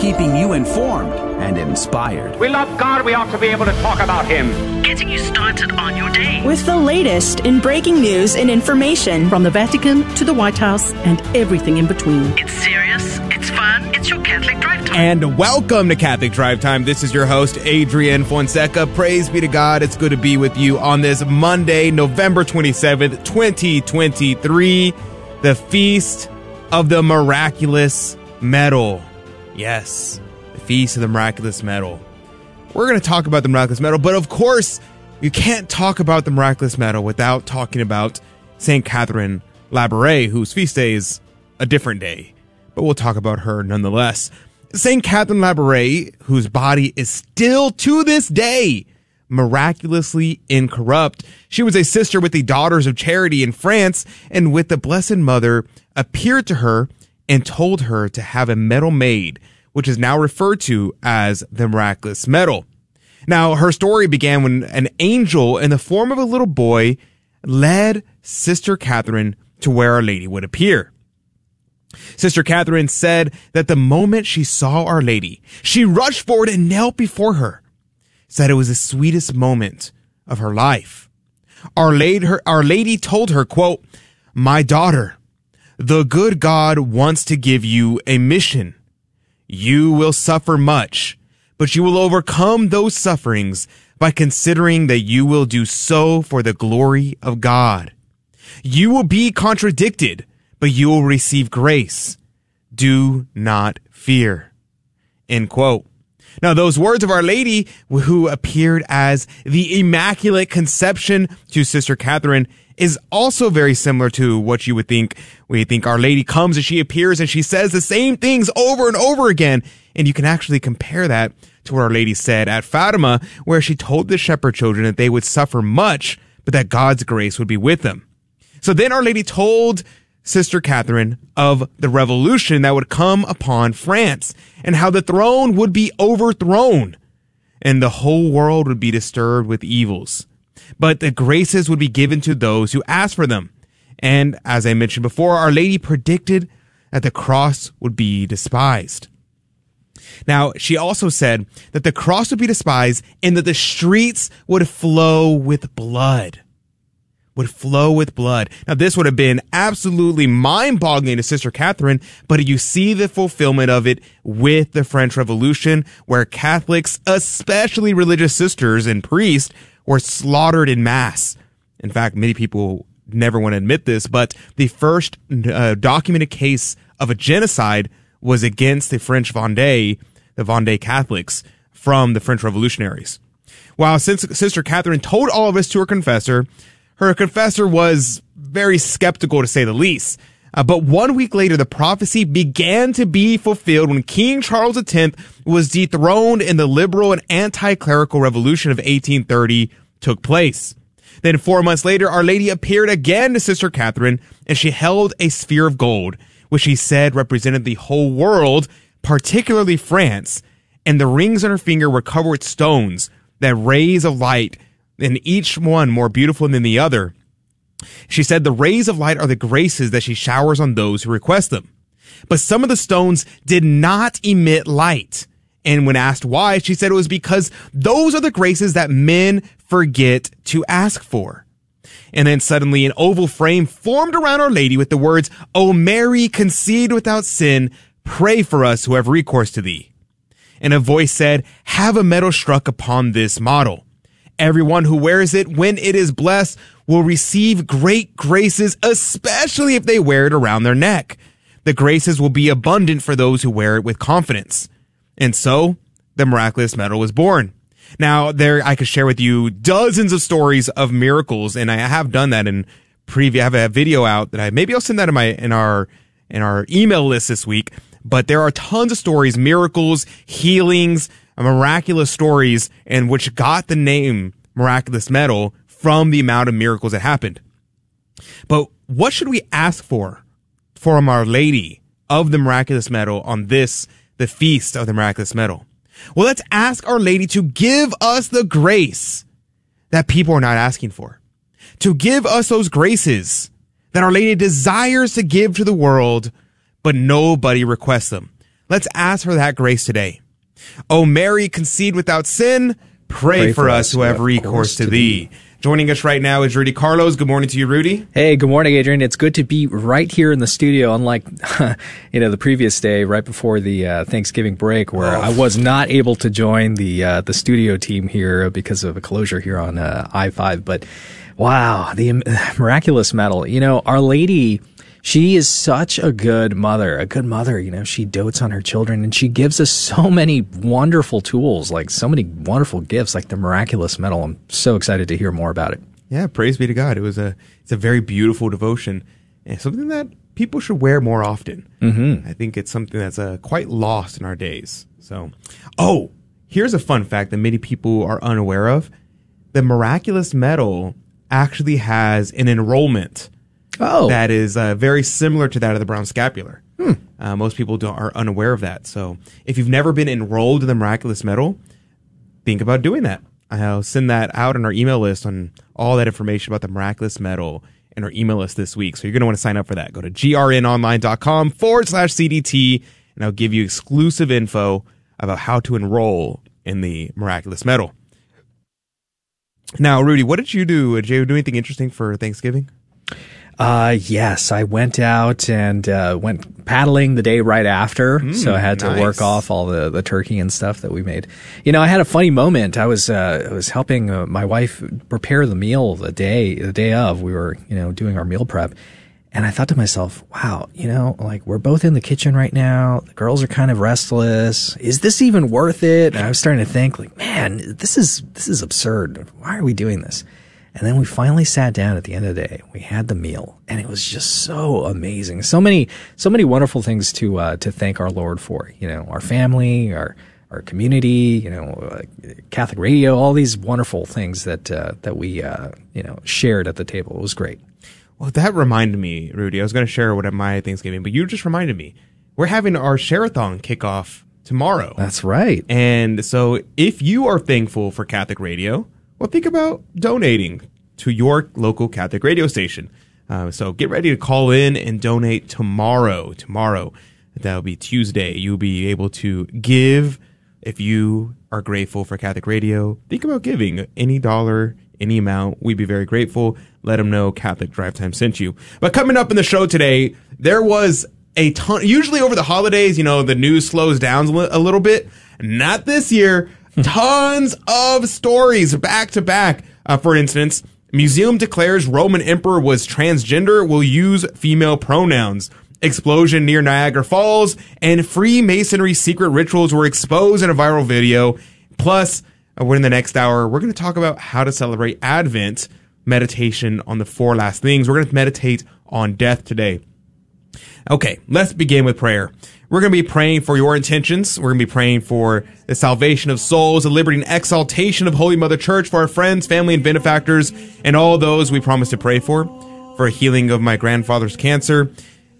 keeping you informed and inspired. We love God, we ought to be able to talk about Him. Getting you started on your day. With the latest in breaking news and information from the Vatican to the White House and everything in between. It's serious, it's fun, it's your Catholic Drive Time. And welcome to Catholic Drive Time. This is your host, Adrian Fonseca. Praise be to God. It's good to be with you on this Monday, November 27th, 2023, the Feast of the Miraculous Medal. Yes, the Feast of the Miraculous Medal. We're going to talk about the Miraculous Medal, but of course, you can't talk about the Miraculous Medal without talking about St. Catherine Labouré, whose feast day is a different day, but we'll talk about her nonetheless. St. Catherine Labouré, whose body is still to this day miraculously incorrupt. She was a sister with the Daughters of Charity in France, and with the Blessed Mother appeared to her and told her to have a medal made, which is now referred to as the miraculous medal. Now, her story began when an angel in the form of a little boy led Sister Catherine to where Our Lady would appear. Sister Catherine said that the moment she saw Our Lady, she rushed forward and knelt before her, said it was the sweetest moment of her life. Our Lady, her, Our Lady told her, quote, My daughter, the good God wants to give you a mission. You will suffer much, but you will overcome those sufferings by considering that you will do so for the glory of God. You will be contradicted, but you will receive grace. Do not fear. End quote. Now, those words of Our Lady, who appeared as the Immaculate Conception to Sister Catherine, is also very similar to what you would think you think Our Lady comes and she appears and she says the same things over and over again. And you can actually compare that to what Our Lady said at Fatima, where she told the shepherd children that they would suffer much, but that God's grace would be with them. So then Our Lady told Sister Catherine of the revolution that would come upon France and how the throne would be overthrown and the whole world would be disturbed with evils but the graces would be given to those who asked for them. And as I mentioned before, Our Lady predicted that the cross would be despised. Now, she also said that the cross would be despised and that the streets would flow with blood. Would flow with blood. Now, this would have been absolutely mind boggling to Sister Catherine, but you see the fulfillment of it with the French Revolution, where Catholics, especially religious sisters and priests, were slaughtered in mass. In fact, many people never want to admit this, but the first uh, documented case of a genocide was against the French Vendée, the Vendée Catholics from the French revolutionaries. While Sister Catherine told all of this to her confessor, her confessor was very skeptical to say the least. Uh, but one week later, the prophecy began to be fulfilled when King Charles X was dethroned in the liberal and anti-clerical revolution of 1830 took place. Then four months later, Our Lady appeared again to Sister Catherine, and she held a sphere of gold, which she said represented the whole world, particularly France, and the rings on her finger were covered with stones that rays of light, and each one more beautiful than the other. She said the rays of light are the graces that she showers on those who request them. But some of the stones did not emit light. And when asked why, she said it was because those are the graces that men forget to ask for. And then suddenly an oval frame formed around Our Lady with the words, O Mary, conceived without sin, pray for us who have recourse to thee. And a voice said, have a medal struck upon this model. Everyone who wears it when it is blessed will receive great graces, especially if they wear it around their neck. The graces will be abundant for those who wear it with confidence. And so the miraculous medal was born. Now there, I could share with you dozens of stories of miracles, and I have done that in preview. I have a video out that I, maybe I'll send that in my, in our, in our email list this week. But there are tons of stories, miracles, healings, Uh, miraculous stories, and which got the name miraculous medal from the amount of miracles that happened. But what should we ask for from Our Lady of the miraculous medal on this the feast of the miraculous medal. Well, let's ask Our Lady to give us the grace that people are not asking for, to give us those graces that Our Lady desires to give to the world, but nobody requests them. Let's ask for that grace today. O Mary, conceived without sin, pray, Pray for, us who have recourse to thee. Joining us right now is Rudy Carlos. Good morning to you, Rudy. Hey, good morning, Adrian. It's good to be right here in the studio, unlike you know the previous day, right before the uh, Thanksgiving break, where I was not able to join the uh, the studio team here because of a closure here on uh, I five. But wow, the um, miraculous medal. You know, Our Lady. She is such a good mother, a good mother. You know, she dotes on her children and she gives us so many wonderful tools, like so many wonderful gifts, like the miraculous medal. I'm so excited to hear more about it. Yeah, praise be to God. It was a it's a very beautiful devotion and something that people should wear more often. Mm-hmm. I think it's something that's uh, quite lost in our days. So, oh, here's a fun fact that many people are unaware of: the miraculous medal actually has an enrollment Oh, that is uh, very similar to that of the brown scapular. Uh, most people don't, are unaware of that. So if you've never been enrolled in the miraculous medal, think about doing that. I'll send that out on our email list on all that information about the miraculous medal in our email list this week. So you're going to want to sign up for that. Go to grnonline.com forward slash CDT and I'll give you exclusive info about how to enroll in the miraculous medal. Now, Rudy, what did you do? Did you do anything interesting for Thanksgiving? Uh, yes, I went out and uh, went paddling the day right after, so I had to Mm, nice. work off all the, the turkey and stuff that we made. You know, I had a funny moment. I was uh, I was helping uh, my wife prepare the meal the day the day of. We were you know doing our meal prep, and I thought to myself, wow, you know, like we're both in the kitchen right now. The girls are kind of restless. Is this even worth it? And I was starting to think, like, man, this is this is absurd. Why are we doing this? And then we finally sat down at the end of the day. We had the meal, and it was just so amazing. So many, so many wonderful things to uh, to thank our Lord for. You know, our family, our our community. You know, uh, Catholic radio. All these wonderful things that uh, that we uh, you know shared at the table. It was great. Well, that reminded me, Rudy. I was going to share what of my Thanksgiving, but you just reminded me. We're having our Share-a-thon kickoff tomorrow. That's right. And so if you are thankful for Catholic radio, well, think about donating to your local Catholic radio station. Uh, so get ready to call in and donate tomorrow. Tomorrow, that'll be Tuesday. You'll be able to give if you are grateful for Catholic radio. Think about giving any dollar, any amount. We'd be very grateful. Let them know Catholic Drive Time sent you. But coming up in the show today, there was a ton. Usually over the holidays, you know, the news slows down a a little bit. Not this year. Tons of stories back to back. Uh, for instance, museum declares Roman emperor was transgender, will use female pronouns. Explosion near Niagara Falls and Freemasonry secret rituals were exposed in a viral video. Plus, uh, we're in the next hour. We're going to talk about how to celebrate Advent meditation on the four last things. We're going to meditate on death today. Okay, let's begin with prayer. We're going to be praying for your intentions. We're going to be praying for the salvation of souls, the liberty and exaltation of Holy Mother Church, for our friends, family, and benefactors, and all those we promise to pray for, for a healing of my grandfather's cancer,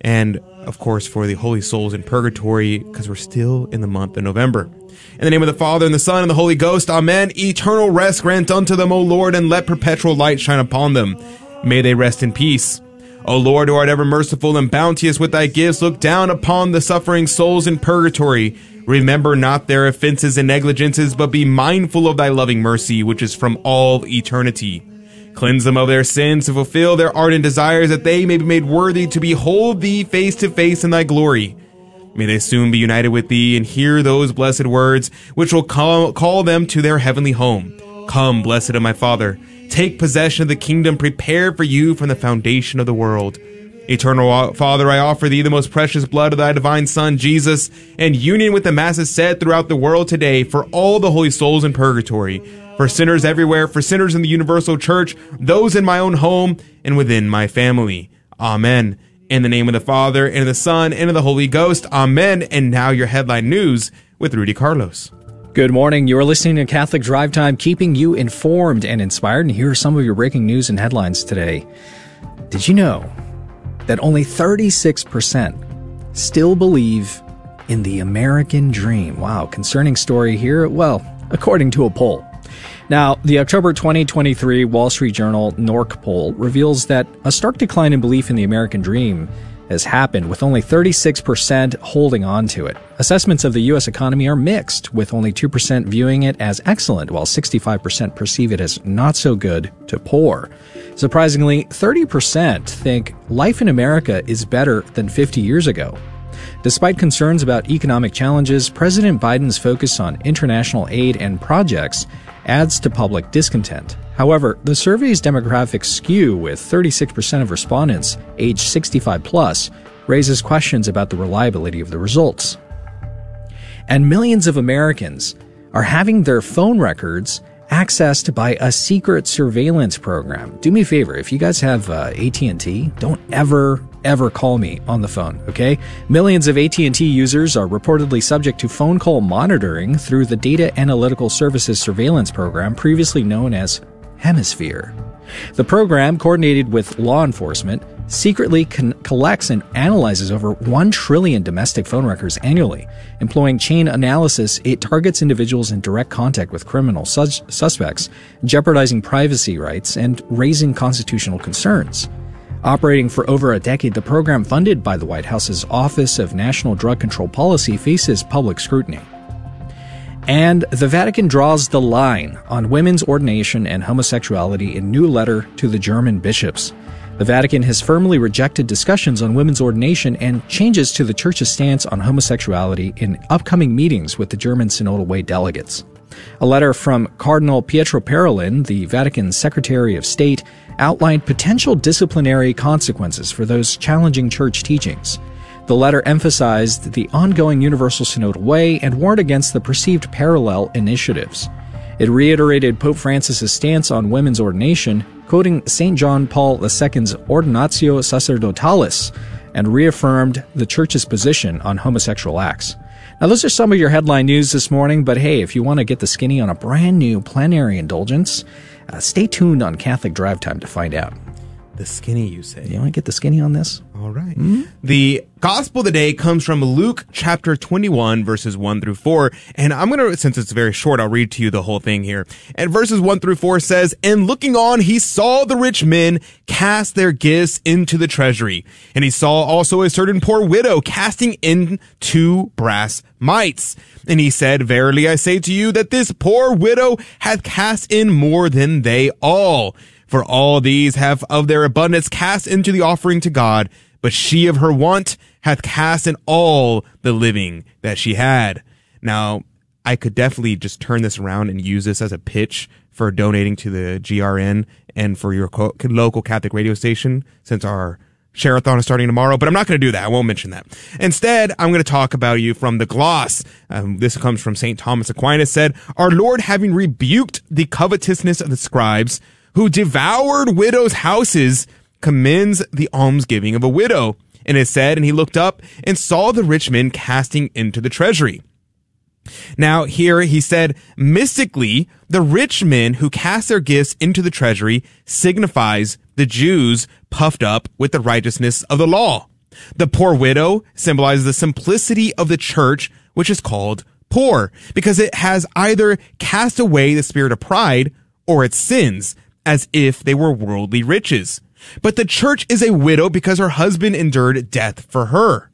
and of course for the holy souls in purgatory, because we're still in the month of November. In the name of the Father, and the Son, and the Holy Ghost, Amen. Eternal rest grant unto them, O Lord, and let perpetual light shine upon them. May they rest in peace. O Lord, who art ever merciful and bounteous with thy gifts, look down upon the suffering souls in purgatory. Remember not their offenses and negligences, but be mindful of thy loving mercy, which is from all eternity. Cleanse them of their sins to fulfill their ardent desires, that they may be made worthy to behold thee face to face in thy glory. May they soon be united with thee and hear those blessed words, which will call, call them to their heavenly home. Come, blessed of my Father, take possession of the kingdom prepared for you from the foundation of the world. Eternal Father, I offer thee the most precious blood of thy divine Son, Jesus, and union with the masses said throughout the world today for all the holy souls in purgatory, for sinners everywhere, for sinners in the universal church, those in my own home, and within my family. Amen. In the name of the Father, and of the Son, and of the Holy Ghost. Amen. And now your headline news with Rudy Carlos. Good morning. You're listening to Catholic Drive Time, keeping you informed and inspired. And here are some of your breaking news and headlines today. Did you know that only 36% still believe in the American dream? Wow, concerning story here. Well, according to a poll. Now, the October 2023 Wall Street Journal NORC poll reveals that a stark decline in belief in the American dream has happened, with only 36% holding on to it. Assessments of the U.S. economy are mixed, with only 2% viewing it as excellent, while 65% perceive it as not so good to poor. Surprisingly, 30% think life in America is better than 50 years ago. Despite concerns about economic challenges, President Biden's focus on international aid and projects adds to public discontent. However, the survey's demographic skew with 36% of respondents aged 65 plus raises questions about the reliability of the results. And millions of Americans are having their phone records accessed by a secret surveillance program. Do me a favor, if you guys have uh, AT&T, don't ever ever call me on the phone, okay? Millions of AT&T users are reportedly subject to phone call monitoring through the Data Analytical Services Surveillance Program previously known as Hemisphere. The program, coordinated with law enforcement, secretly con- collects and analyzes over 1 trillion domestic phone records annually. Employing chain analysis, it targets individuals in direct contact with criminal sus- suspects, jeopardizing privacy rights and raising constitutional concerns. Operating for over a decade, the program funded by the White House's Office of National Drug Control Policy faces public scrutiny. And the Vatican draws the line on women's ordination and homosexuality in new letter to the German bishops. The Vatican has firmly rejected discussions on women's ordination and changes to the Church's stance on homosexuality in upcoming meetings with the German Synodal Way delegates. A letter from Cardinal Pietro Parolin, the Vatican Secretary of State, outlined potential disciplinary consequences for those challenging church teachings. The letter emphasized the ongoing Universal Synodal Way and warned against the perceived parallel initiatives. It reiterated Pope Francis's stance on women's ordination, quoting St. John Paul II's Ordinatio Sacerdotalis, and reaffirmed the Church's position on homosexual acts. Now, those are some of your headline news this morning, but hey, if you want to get the skinny on a brand new plenary indulgence, uh, stay tuned on Catholic Drive Time to find out. The skinny, you say? You want to get the skinny on this? All right. Hmm? The gospel today comes from Luke chapter 21, verses 1 through 4. And I'm going to, since it's very short, I'll read to you the whole thing here. And verses 1 through 4 says, And looking on, he saw the rich men cast their gifts into the treasury. And he saw also a certain poor widow casting in two brass mites. And he said, Verily I say to you that this poor widow hath cast in more than they all. For all these have of their abundance cast into the offering to God, but she of her want hath cast in all the living that she had. Now, I could definitely just turn this around and use this as a pitch for donating to the GRN and for your co- local Catholic radio station since our Share-a-thon is starting tomorrow, but I'm not going to do that. I won't mention that. Instead, I'm going to talk about you from the gloss. Um, this comes from St. Thomas Aquinas said, Our Lord having rebuked the covetousness of the scribes who devoured widows' houses commends the almsgiving of a widow. And it said, and he looked up and saw the rich men casting into the treasury. Now, here he said, mystically, the rich men who cast their gifts into the treasury signifies the Jews puffed up with the righteousness of the law. The poor widow symbolizes the simplicity of the church, which is called poor, because it has either cast away the spirit of pride or its sins, as if they were worldly riches. But the church is a widow because her husband endured death for her.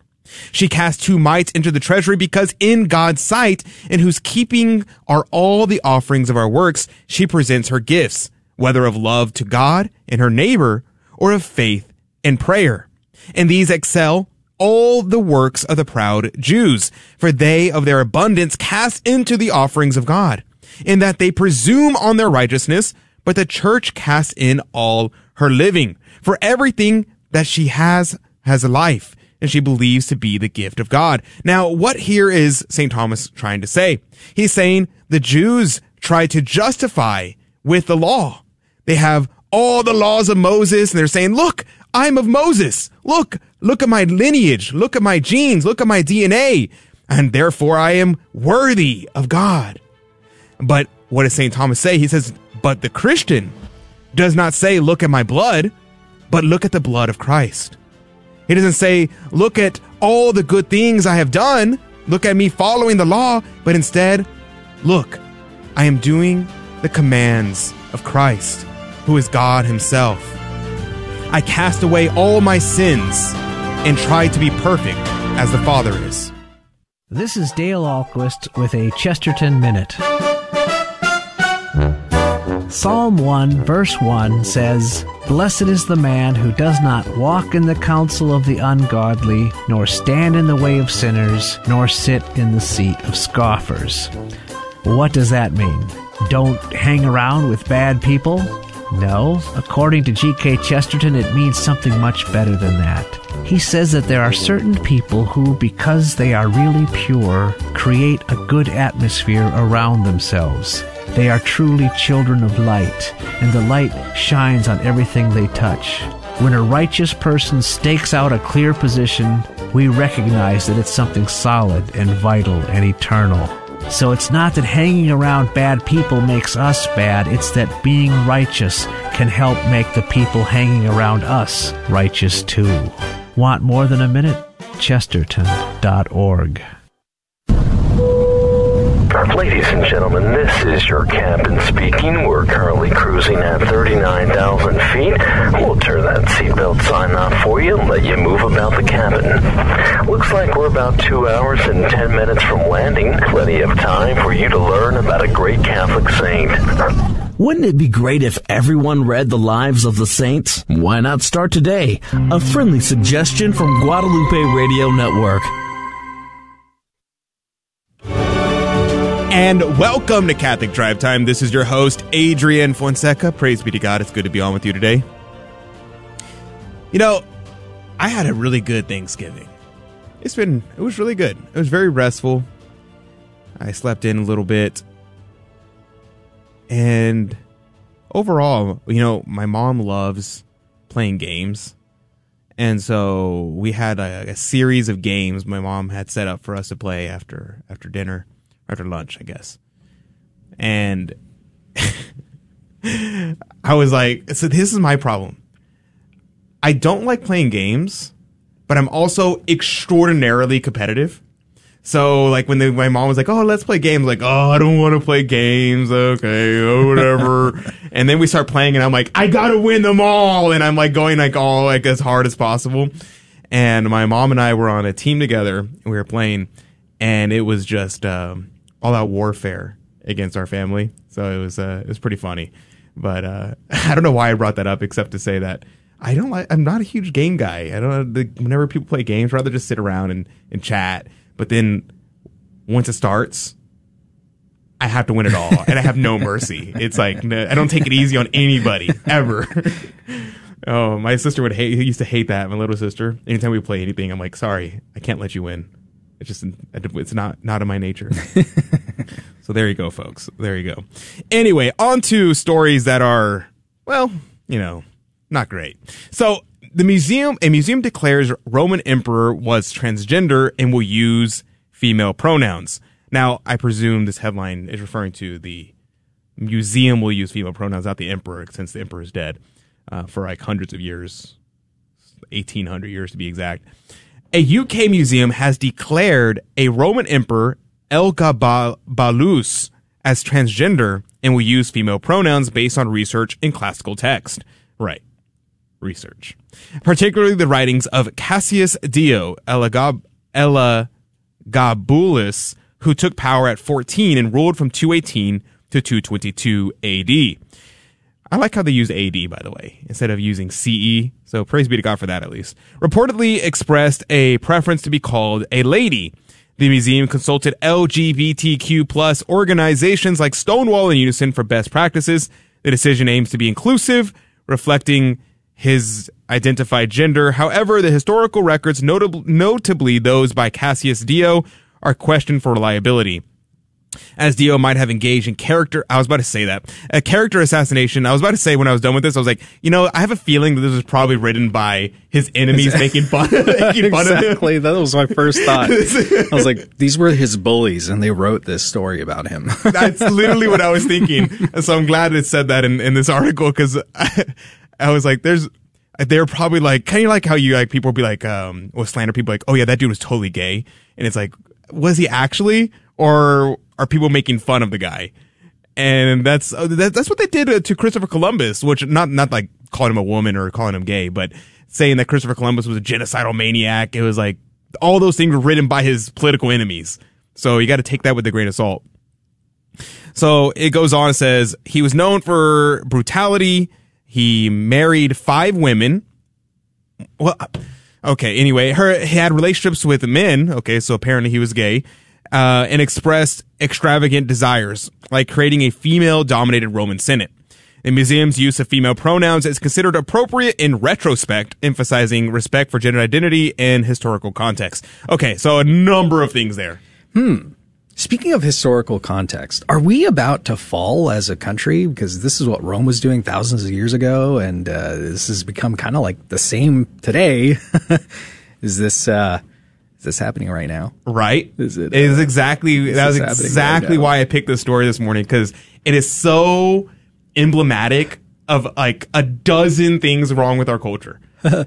She cast two mites into the treasury because in God's sight, in whose keeping are all the offerings of our works, she presents her gifts, whether of love to God and her neighbor or of faith and prayer. And these excel all the works of the proud Jews, for they of their abundance cast into the offerings of God, in that they presume on their righteousness, but the church casts in all her living, for everything that she has has a life, and she believes to be the gift of God. Now, what here is St. Thomas trying to say? He's saying the Jews try to justify with the law. They have all the laws of Moses, and they're saying, look, I'm of Moses. Look, look at my lineage. Look at my genes. Look at my DNA. And therefore I am worthy of God. But what does St. Thomas say? He says, but the Christian does not say, look at my blood, but look at the blood of Christ. He doesn't say, look at all the good things I have done. Look at me following the law, but instead, look, I am doing the commands of Christ, who is God himself. I cast away all my sins and try to be perfect as the Father is. This is Dale Ahlquist with a Chesterton Minute. Psalm 1, verse 1 says, Blessed is the man who does not walk in the counsel of the ungodly, nor stand in the way of sinners, nor sit in the seat of scoffers. What does that mean? Don't hang around with bad people? No. According to G.K. Chesterton, it means something much better than that. He says that there are certain people who, because they are really pure, create a good atmosphere around themselves. They are truly children of light, and the light shines on everything they touch. When a righteous person stakes out a clear position, we recognize that it's something solid and vital and eternal. So it's not that hanging around bad people makes us bad, it's that being righteous can help make the people hanging around us righteous too. Want more than a minute? Chesterton.org. Ladies and gentlemen, this is your captain speaking. We're currently cruising at 39,000 feet. We'll turn that seatbelt sign off for you and let you move about the cabin. Looks like we're about two hours and 10 minutes from landing. Plenty of time for you to learn about a great Catholic saint. Wouldn't it be great if everyone read the lives of the saints? Why not start today? A friendly suggestion from Guadalupe Radio Network. And welcome to Catholic Drive Time. This is your host, Adrian Fonseca. Praise be to God. It's good to be on with you today. You know, I had a really good Thanksgiving. It's been, it was really good. It was very restful. I slept in a little bit. And overall, you know, my mom loves playing games. And so we had a, a series of games my mom had set up for us to play after after dinner after lunch, I guess. And I was like, so this is my problem. I don't like playing games, but I'm also extraordinarily competitive. So like when the, my mom was like, "Oh, let's play games," like, "Oh, I don't want to play games." Okay, oh, whatever. and then we start playing, and I'm like, "I gotta win them all," and I'm like going like all like as hard as possible. And my mom and I were on a team together, and we were playing, and it was just um, all out warfare against our family. So it was uh, it was pretty funny. But uh, I don't know why I brought that up, except to say that I don't like. I'm not a huge game guy. I don't. The, whenever people play games, I'd rather just sit around and, and chat. But then once it starts, I have to win it all, and I have no mercy. It's like I don't take it easy on anybody ever. oh, my sister would hate. Used to hate that. My little sister. Anytime we play anything, I'm like, sorry, I can't let you win. It's just it's not not in my nature. so there you go, folks. There you go. Anyway, on to stories that are well, you know, not great. So the museum, a museum declares Roman emperor was transgender and will use female pronouns. Now, I presume this headline is referring to the museum will use female pronouns, not the emperor, since the emperor is dead uh, for like hundreds of years, eighteen hundred years to be exact. A UK museum has declared a Roman emperor Elagabalus as transgender and will use female pronouns based on research in classical text. Right research, particularly the writings of Cassius Dio Elagab- Elagabalus, who took power at 14 and ruled from 218 to 222 AD. I like how they use AD, by the way, instead of using CE. So praise be to God for that, at least. Reportedly expressed a preference to be called a lady. The museum consulted LGBTQ plus organizations like Stonewall and Unison for best practices. The decision aims to be inclusive, reflecting his identified gender. However, the historical records, notab- notably those by Cassius Dio, are questioned for reliability. As Dio might have engaged in character, I was about to say that a character assassination. I was about to say when I was done with this, I was like, you know, I have a feeling that this was probably written by his enemies making fun, making fun exactly. That was my first thought. I was like, these were his bullies, and they wrote this story about him. That's literally what I was thinking. So I'm glad it said that in, in this article because I was like, there's, they're probably like, kind of like how you like people will be like, um, or slander people like, oh yeah, that dude was totally gay. And it's like, was he actually? Or are people making fun of the guy? And that's, uh, that, that's what they did uh, to Christopher Columbus, which not, not like calling him a woman or calling him gay, but saying that Christopher Columbus was a genocidal maniac. It was like all those things were written by his political enemies. So you got to take that with a grain of salt. So it goes on and says he was known for brutality. He married five women. Well, okay. Anyway, her he had relationships with men. Okay, so apparently he was gay, uh, and expressed extravagant desires, like creating a female-dominated Roman Senate. The museum's use of female pronouns is considered appropriate in retrospect, emphasizing respect for gender identity and historical context. Okay, so a number of things there. Hmm. Speaking of historical context, are we about to fall as a country? Because this is what Rome was doing thousands of years ago, and uh, this has become kind of like the same today. is this uh, this happening right now? Right? Is it? It is uh, exactly that was happening right exactly why I picked this story this morning because it is so emblematic of like a dozen things wrong with our culture.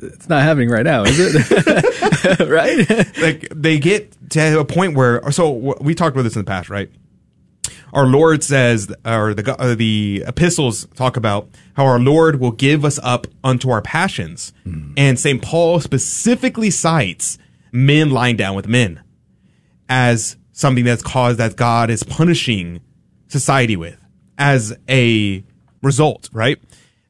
It's not happening right now, is it? right? like they get to a point where so we talked about this in the past, right? Our Lord says, or the uh, the epistles talk about how our Lord will give us up unto our passions, and Saint Paul specifically cites men lying down with men as something that's caused that God is punishing society with as a result, right?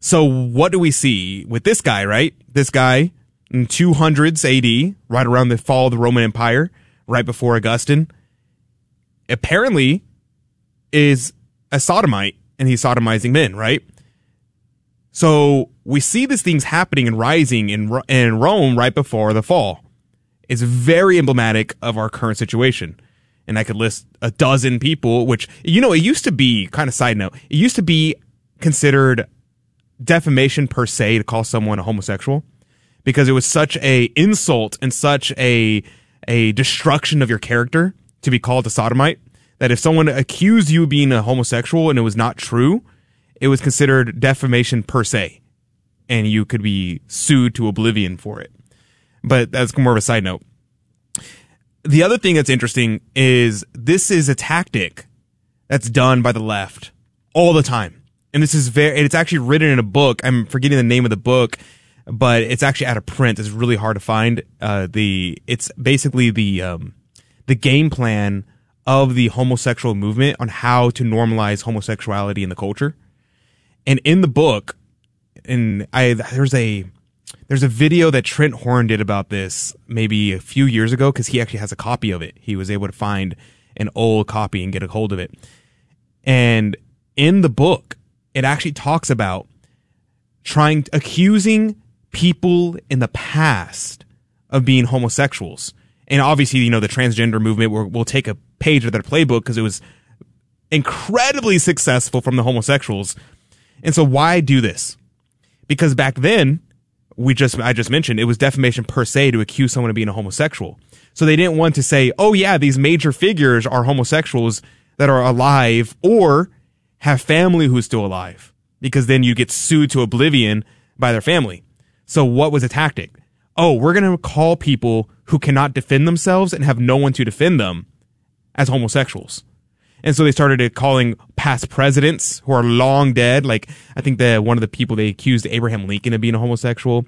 So what do we see with this guy, right? This guy in 200s AD, right around the fall of the Roman Empire, right before Augustine, apparently is a sodomite and he's sodomizing men, right? So we see these things happening and rising in, in Rome right before the fall. It's very emblematic of our current situation. And I could list a dozen people, which, you know, it used to be, kind of side note, it used to be considered defamation per se to call someone a homosexual because it was such a insult and such a, a destruction of your character to be called a sodomite that if someone accused you of being a homosexual and it was not true, it was considered defamation per se. And you could be sued to oblivion for it. But that's more of a side note. The other thing that's interesting is this is a tactic that's done by the left all the time. And this is very, it's actually written in a book. I'm forgetting the name of the book, but it's actually out of print. It's really hard to find. Uh, the, it's basically the, um, the game plan of the homosexual movement on how to normalize homosexuality in the culture. And in the book, and I, there's a, there's a video that Trent Horn did about this maybe a few years ago because he actually has a copy of it. He was able to find an old copy and get a hold of it. And in the book, it actually talks about trying accusing people in the past of being homosexuals. And obviously, you know, the transgender movement will, will take a page of their playbook because it was incredibly successful from the homosexuals. And so why do this? Because back then, we just, I just mentioned, it was defamation per se to accuse someone of being a homosexual. So they didn't want to say, oh yeah, these major figures are homosexuals that are alive or have family who's still alive. Because then you get sued to oblivion by their family. So what was a tactic? Oh, we're going to call people who cannot defend themselves and have no one to defend them as homosexuals. And so they started calling past presidents who are long dead. Like, I think that one of the people they accused Abraham Lincoln of being a homosexual.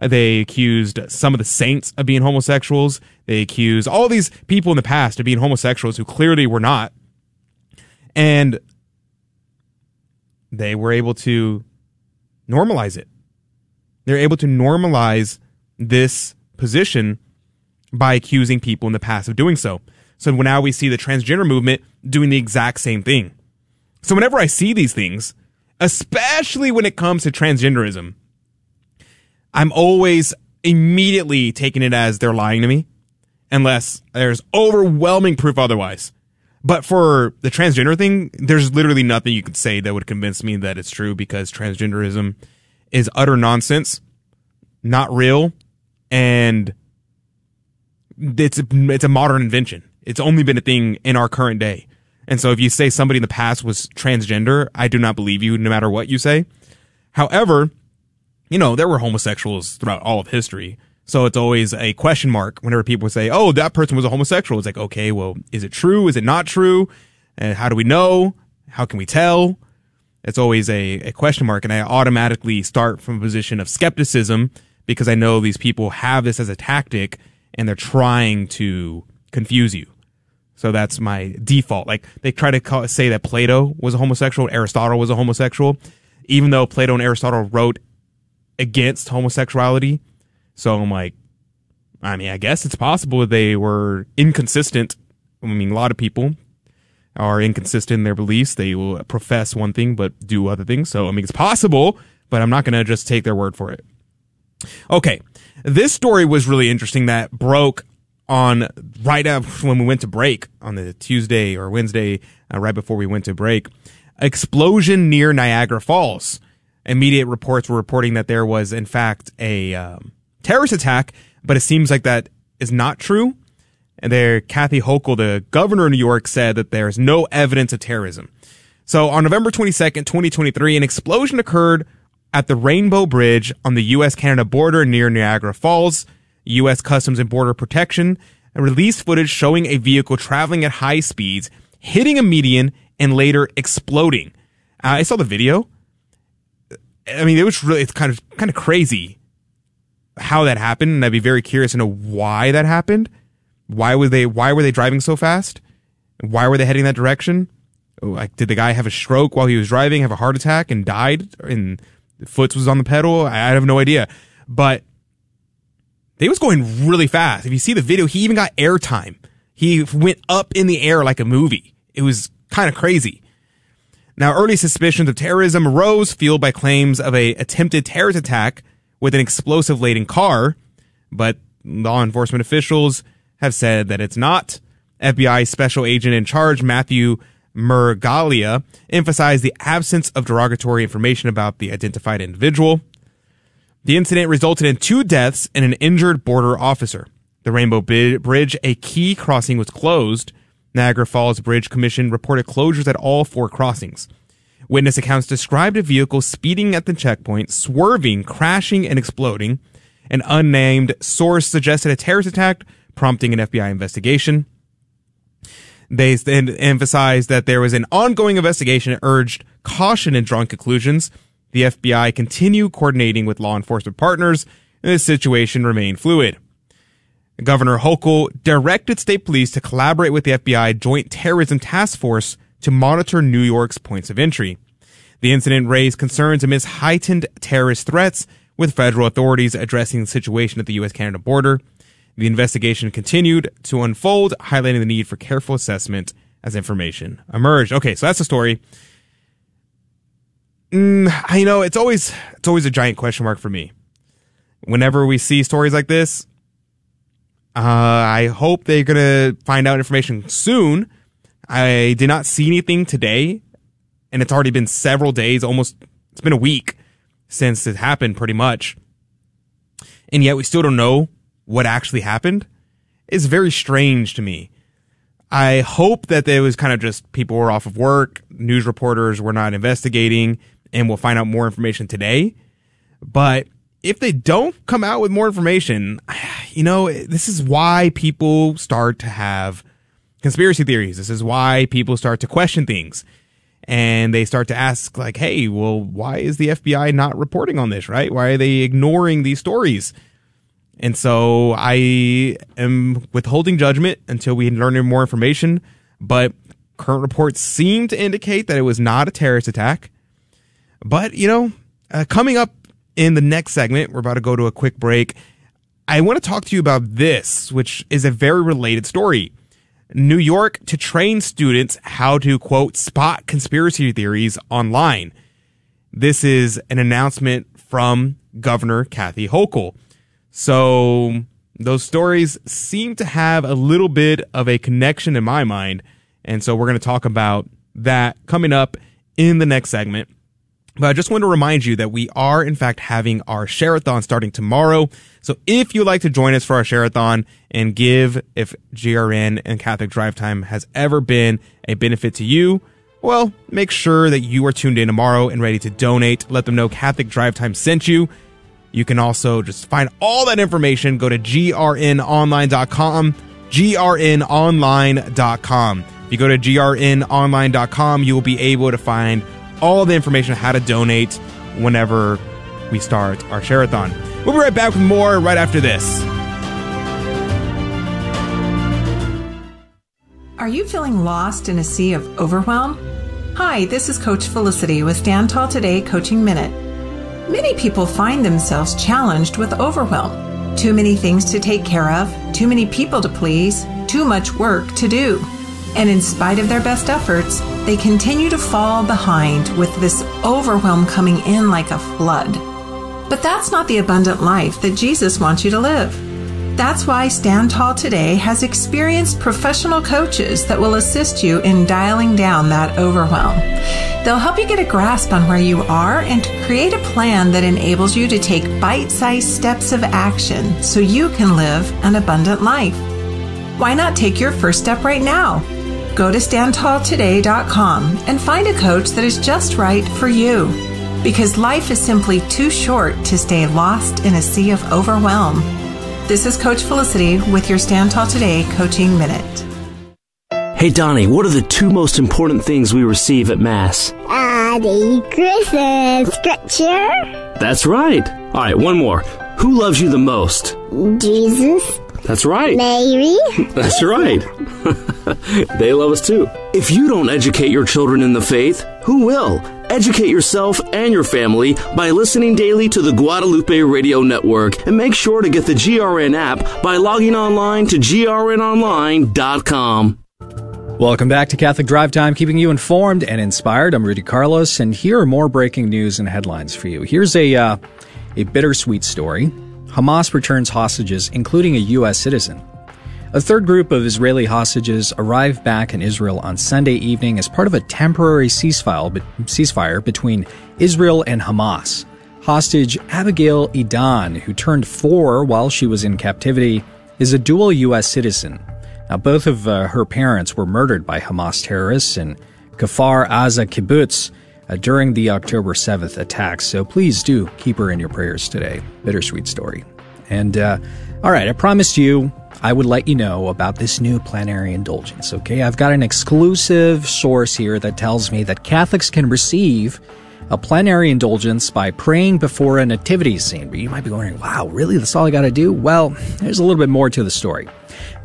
Uh, They accused some of the saints of being homosexuals. They accused all these people in the past of being homosexuals who clearly were not. And they were able to normalize it. They're able to normalize this position by accusing people in the past of doing so. So now we see the transgender movement doing the exact same thing. So whenever I see these things, especially when it comes to transgenderism, I'm always immediately taking it as they're lying to me unless there's overwhelming proof otherwise. But for the transgender thing, there's literally nothing you could say that would convince me that it's true because transgenderism is utter nonsense, not real, and it's it's a modern invention. It's only been a thing in our current day. And so if you say somebody in the past was transgender, I do not believe you no matter what you say. However, you know, there were homosexuals throughout all of history. So it's always a question mark whenever people say, "Oh, that person was a homosexual." It's like, "Okay, well, is it true? Is it not true? And how do we know? How can we tell?" it's always a, a question mark. And I automatically start from a position of skepticism because I know these people have this as a tactic and they're trying to confuse you. So that's my default. Like they try to call, say that Plato was a homosexual, Aristotle was a homosexual, even though Plato and Aristotle wrote against homosexuality. So I'm like, I mean, I guess it's possible they were inconsistent. I mean, a lot of people are inconsistent in their beliefs. They will profess one thing but do other things. So I mean, it's possible, but I'm not going to just take their word for it. Okay, this story was really interesting. That broke on right after when we went to break on the Tuesday or Wednesday, uh, right before we went to break. Explosion near Niagara Falls. Immediate reports were reporting that there was, in fact, a um, terrorist attack, but it seems like that is not true. And there, Kathy Hochul, the governor of New York, said that there is no evidence of terrorism. So on November 22nd, 2023, an explosion occurred at the Rainbow Bridge on the U.S. Canada border near Niagara Falls. U.S. Customs and Border Protection released footage showing a vehicle traveling at high speeds, hitting a median, and later exploding. Uh, I saw the video. I mean, it was really, it's kind of, kind of crazy how that happened. And I'd be very curious to know why that happened. Why was they, why were they driving so fast? Why were they heading that direction? Like, did the guy have a stroke while he was driving, have a heart attack and died and Foots was on the pedal? I have no idea. But they was going really fast. If you see the video, he even got airtime. He went up in the air like a movie. It was kind of crazy. Now, early suspicions of terrorism arose, fueled by claims of a attempted terrorist attack with an explosive laden car, but law enforcement officials have said that it's not. FBI special agent in charge Matthew Miraglia, emphasized the absence of derogatory information about the identified individual. The incident resulted in two deaths and an injured border officer. The Rainbow Bridge, a key crossing, was closed. Niagara Falls Bridge Commission reported closures at all four crossings. Witness accounts described a vehicle speeding at the checkpoint, swerving, crashing, and exploding. An unnamed source suggested a terrorist attack, prompting an FBI investigation. They then emphasized that there was an ongoing investigation and urged caution in drawing conclusions. The FBI continue coordinating with law enforcement partners, and the situation remained fluid. Governor Hochul directed state police to collaborate with the FBI Joint Terrorism Task Force to monitor New York's points of entry. The incident raised concerns amidst heightened terrorist threats, with federal authorities addressing the situation at the U.S. Canada border. The investigation continued to unfold, highlighting the need for careful assessment as information emerged. Okay, so that's the story. Mm, I know it's always it's always a giant question mark for me. Whenever we see stories like this, uh, I hope they're gonna find out information soon. I did not see anything today, and it's already been several days, almost it's been a week since it happened, pretty much, and yet we still don't know what actually happened. It's very strange to me. I hope that it was kind of just people were off of work, news reporters were not investigating, and we'll find out more information today. But if they don't come out with more information, you know, this is why people start to have conspiracy theories. This is why people start to question things. And they start to ask, like, hey, well, why is the FBI not reporting on this, right? Why are they ignoring these stories? And so I am withholding judgment until we learn more information. But current reports seem to indicate that it was not a terrorist attack. But, you know, uh, coming up in the next segment, we're about to go to a quick break. I want to talk to you about this, which is a very related story. New York to train students how to, quote, spot conspiracy theories online. This is an announcement from Governor Kathy Hochul. So those stories seem to have a little bit of a connection in my mind. And so we're going to talk about that coming up in the next segment. But I just want to remind you that we are, in fact, having our Shareathon starting tomorrow. So if you'd like to join us for our Shareathon and give if GRN and Catholic Drive Time has ever been a benefit to you, well, make sure that you are tuned in tomorrow and ready to donate. Let them know Catholic Drive Time sent you. You can also just find all that information. Go to grnonline.com, grnonline.com. If you go to grnonline.com, you will be able to find all the information on how to donate whenever we start our share-a-thon. We'll be right back with more right after this. Are you feeling lost in a sea of overwhelm? Hi, this is Coach Felicity with Stand Tall Today Coaching Minute. Many people find themselves challenged with overwhelm. Too many things to take care of, too many people to please, too much work to do. And in spite of their best efforts, they continue to fall behind with this overwhelm coming in like a flood. But that's not the abundant life that Jesus wants you to live. That's why Stand Tall Today has experienced professional coaches that will assist you in dialing down that overwhelm. They'll help you get a grasp on where you are and to create a plan that enables you to take bite sized steps of action so you can live an abundant life. Why not take your first step right now? Go to standtalltoday.com and find a coach that is just right for you. Because life is simply too short to stay lost in a sea of overwhelm. This is Coach Felicity with your Stand Tall Today Coaching Minute. Hey, Donnie, what are the two most important things we receive at Mass? Uh, the Christmas scripture. That's right. All right, one more. Who loves you the most? Jesus. That's right. Mary. That's right. they love us too. If you don't educate your children in the faith, who will? Educate yourself and your family by listening daily to the Guadalupe Radio Network and make sure to get the GRN app by logging online to grnonline.com. Welcome back to Catholic Drive Time, keeping you informed and inspired. I'm Rudy Carlos, and here are more breaking news and headlines for you. Here's a uh, a bittersweet story. Hamas returns hostages, including a U.S. citizen. A third group of Israeli hostages arrived back in Israel on Sunday evening as part of a temporary ceasefire between Israel and Hamas. Hostage Abigail Edan, who turned four while she was in captivity, is a dual U.S. citizen. Now, both of uh, her parents were murdered by Hamas terrorists in Kfar Aza kibbutz uh, during the October 7th attacks, so please do keep her in your prayers today. Bittersweet story. And, uh, all right, I promised you I would let you know about this new plenary indulgence, okay? I've got an exclusive source here that tells me that Catholics can receive a plenary indulgence by praying before a nativity scene. But you might be wondering, wow, really? That's all I got to do? Well, there's a little bit more to the story.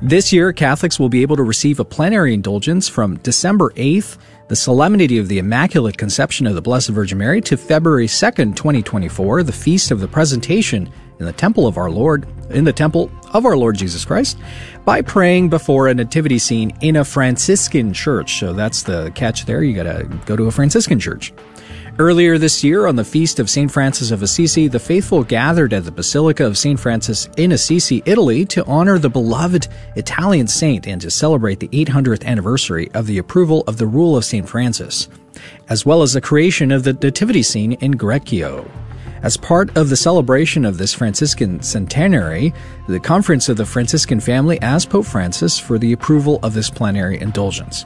This year, Catholics will be able to receive a plenary indulgence from December 8th, the Solemnity of the Immaculate Conception of the Blessed Virgin Mary, to February 2nd, 2024, the Feast of the Presentation in the Temple of our Lord, in the Temple of our Lord Jesus Christ, by praying before a nativity scene in a Franciscan church. So that's the catch there. You gotta go to a Franciscan church. Earlier this year, on the feast of St. Francis of Assisi, the faithful gathered at the Basilica of St. Francis in Assisi, Italy, to honor the beloved Italian saint and to celebrate the 800th anniversary of the approval of the rule of St. Francis, as well as the creation of the nativity scene in Greccio. As part of the celebration of this Franciscan centenary, the Conference of the Franciscan Family asked Pope Francis for the approval of this plenary indulgence.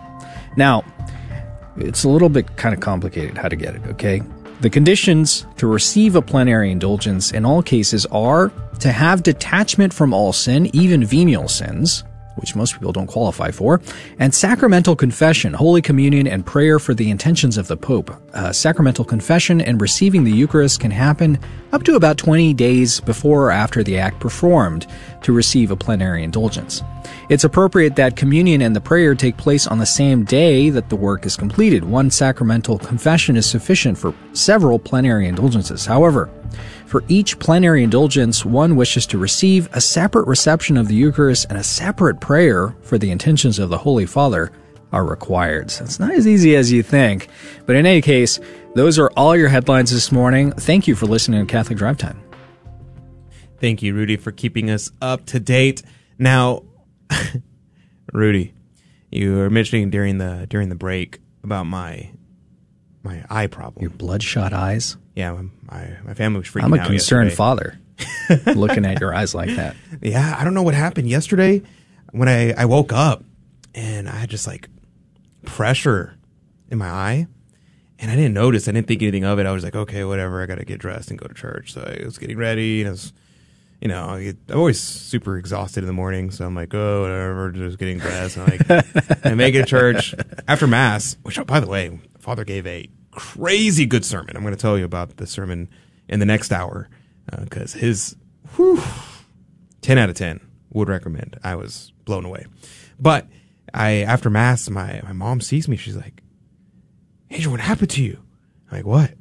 Now, it's a little bit kind of complicated how to get it, okay? The conditions to receive a plenary indulgence in all cases are to have detachment from all sin, even venial sins, which most people don't qualify for, and sacramental confession, Holy Communion, and prayer for the intentions of the Pope. Uh, sacramental confession and receiving the Eucharist can happen up to about 20 days before or after the act performed to receive a plenary indulgence. It's appropriate that communion and the prayer take place on the same day that the work is completed. One sacramental confession is sufficient for several plenary indulgences. However, for each plenary indulgence, one wishes to receive a separate reception of the Eucharist and a separate prayer for the intentions of the Holy Father are required. So it's not as easy as you think. But in any case, those are all your headlines this morning. Thank you for listening to Catholic Drive Time. Thank you, Rudy, for keeping us up to date. Now, Rudy, you were mentioning during the during the break about my my eye problem. Your bloodshot eyes. Yeah, my my family was freaking out. I'm a out concerned yesterday. father looking at your eyes like that. Yeah, I don't know what happened yesterday when I I woke up and I had just like pressure in my eye. And I didn't notice. I didn't think anything of it. I was like, okay, whatever. I got to get dressed and go to church. So I was getting ready, and I was, you know, I get, I'm always super exhausted in the morning. So I'm like, oh, whatever, just getting dressed. And I'm like, I make it to church after mass. Which, oh, by the way, Father gave a crazy good sermon. I'm going to tell you about the sermon in the next hour uh, because his whew, 10 out of 10 would recommend. I was blown away. But I after mass, my my mom sees me. She's like, "Adrian, what happened to you?" I'm like, "What?"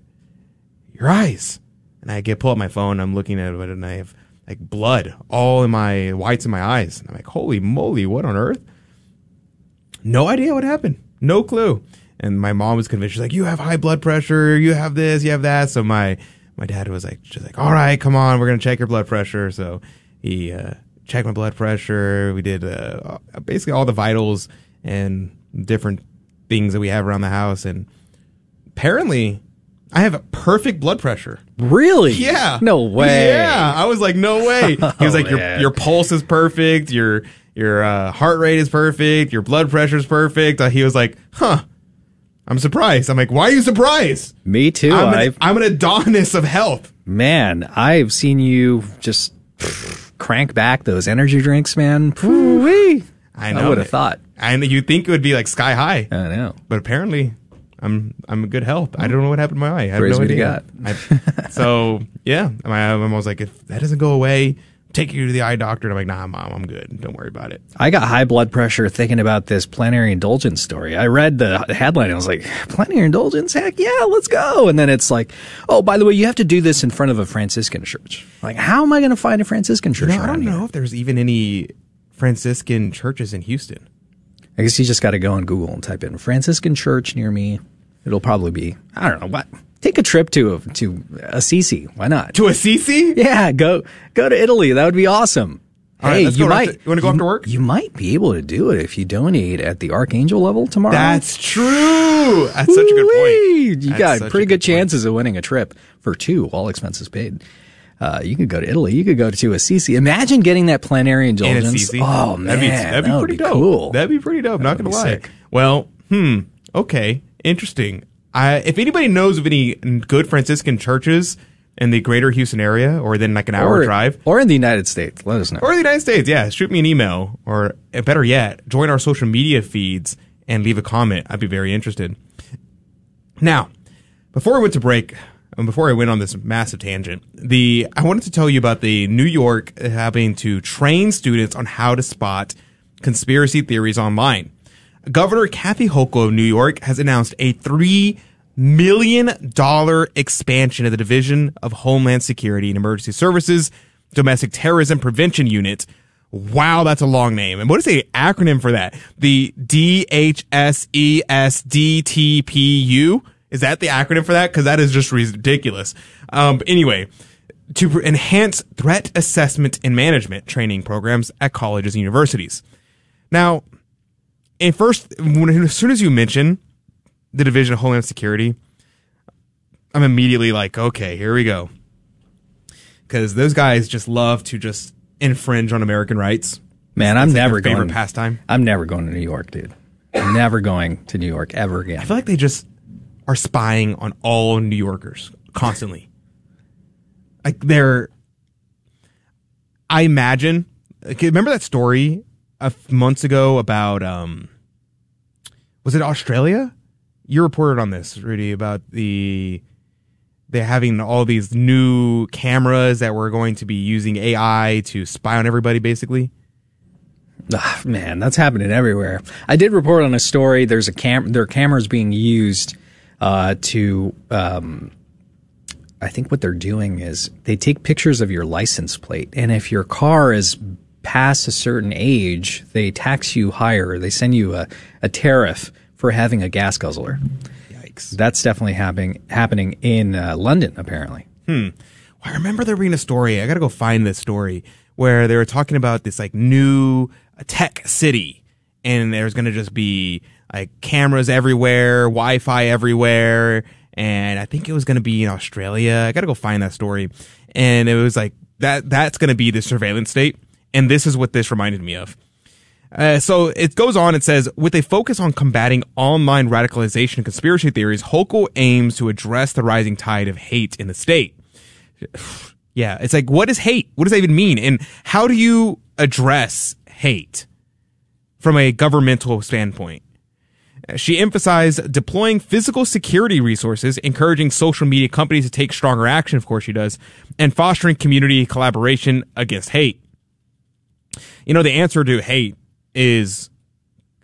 Your eyes. And I get pull up my phone. I'm looking at it, and I have like blood all in my whites in my eyes. And I'm like, "Holy moly, what on earth?" No idea what happened. No clue. And my mom was convinced. She's like, "You have high blood pressure. You have this. You have that." So my my dad was like, "Just like, all right, come on, we're gonna check your blood pressure." So he uh, checked my blood pressure. We did uh, basically all the vitals and different things that we have around the house. And apparently, I have a perfect blood pressure. Really? Yeah. No way. Yeah. I was like, no way. He was Oh, like, your man. your pulse is perfect. Your your uh, heart rate is perfect. Your blood pressure is perfect. Uh, he was like, huh. I'm surprised. I'm like, why are you surprised? Me too. I'm an, I'm an Adonis of health. man, I've seen you just crank back those energy drinks, man. Woo-wee. I know. would have thought. And you think it would be like sky high. I know. But apparently, I'm I'm good health. I don't know what happened to my eye. I have Praise no idea. I- so yeah, my mom was like, if that doesn't go away, take you to the eye doctor. And I'm like, nah, mom, I'm good. Don't worry about it. I got high blood pressure thinking about this plenary indulgence story. I read the headline and I was like, plenary indulgence? Heck yeah, let's go. And then it's like, oh, by the way, you have to do this in front of a Franciscan church. Like, how am I going to find a Franciscan church You know, I don't here? know if there's even any Franciscan churches in Houston. I guess you just got to go on Google and type in Franciscan church near me. It'll probably be, I don't know what. Take a trip to to Assisi. Why not? To Assisi? Yeah, go go to Italy. That would be awesome. All right, hey, let's you might after- you wanna go after work? You might be able to do it if you donate at the Archangel level tomorrow. That's true. That's such a good point. You That's got pretty good good chances of winning a trip for two, all expenses paid. Uh, you could go to Italy. You could go to Assisi. Imagine getting that plenary In indulgence. Assisi. Oh man, that'd be, that'd be that pretty dope. cool. That'd be pretty dope. Not That'd gonna lie. sick. Well, hmm. Okay, interesting. I, if anybody knows of any good Franciscan churches in the greater Houston area, or then like an hour or, drive, or in the United States, let us know. or the United States, yeah, shoot me an email, or better yet, join our social media feeds and leave a comment. I'd be very interested. Now, before we went to break, and before I went on this massive tangent, the I wanted to tell you about the New York having to train students on how to spot conspiracy theories online. Governor Kathy Hochul of New York has announced a three million dollar expansion of the Division of Homeland Security and Emergency Services Domestic Terrorism Prevention Unit. Wow, that's a long name. And what is the acronym for that? The DHSESDTPU? Is that the acronym for that? Because that is just ridiculous. Um, anyway, to enhance threat assessment and management training programs at colleges and universities. Now, at first, when, as soon as you mention the Division of Homeland Security, I'm immediately like, okay, here we go. Because those guys just love to just infringe on American rights. Man, I'm It's like never favorite going. pastime. I'm never going to New York, dude. I'm never going to New York ever again. I feel like they just are spying on all New Yorkers constantly. Like they're, I imagine. Remember that story a f- months ago about um, was it Australia? You reported on this, Rudy, about the they're having all these new cameras that were going to be using AI to spy on everybody, basically. Ah, man, that's happening everywhere. I did report on a story. There's a cam. There are cameras being used uh, to. Um, I think what they're doing is they take pictures of your license plate, and if your car is past a certain age, they tax you higher. They send you a, a tariff for having a gas guzzler. Yikes! That's definitely happening happening in uh, London, apparently. Hmm. Well, I remember there being a story. I got to go find this story where they were talking about this like new tech city, and there's going to just be like cameras everywhere, Wi-Fi everywhere, and I think it was going to be in Australia. I got to go find that story, and it was like that. That's going to be the surveillance state, and this is what this reminded me of. Uh, so it goes on. It says, with a focus on combating online radicalization and conspiracy theories, Hochul aims to address the rising tide of hate in the state. Yeah, it's like, what is hate? What does that even mean? And how do you address hate from a governmental standpoint? She emphasized deploying physical security resources, encouraging social media companies to take stronger action, of course she does, and fostering community collaboration against hate. You know, the answer to hate is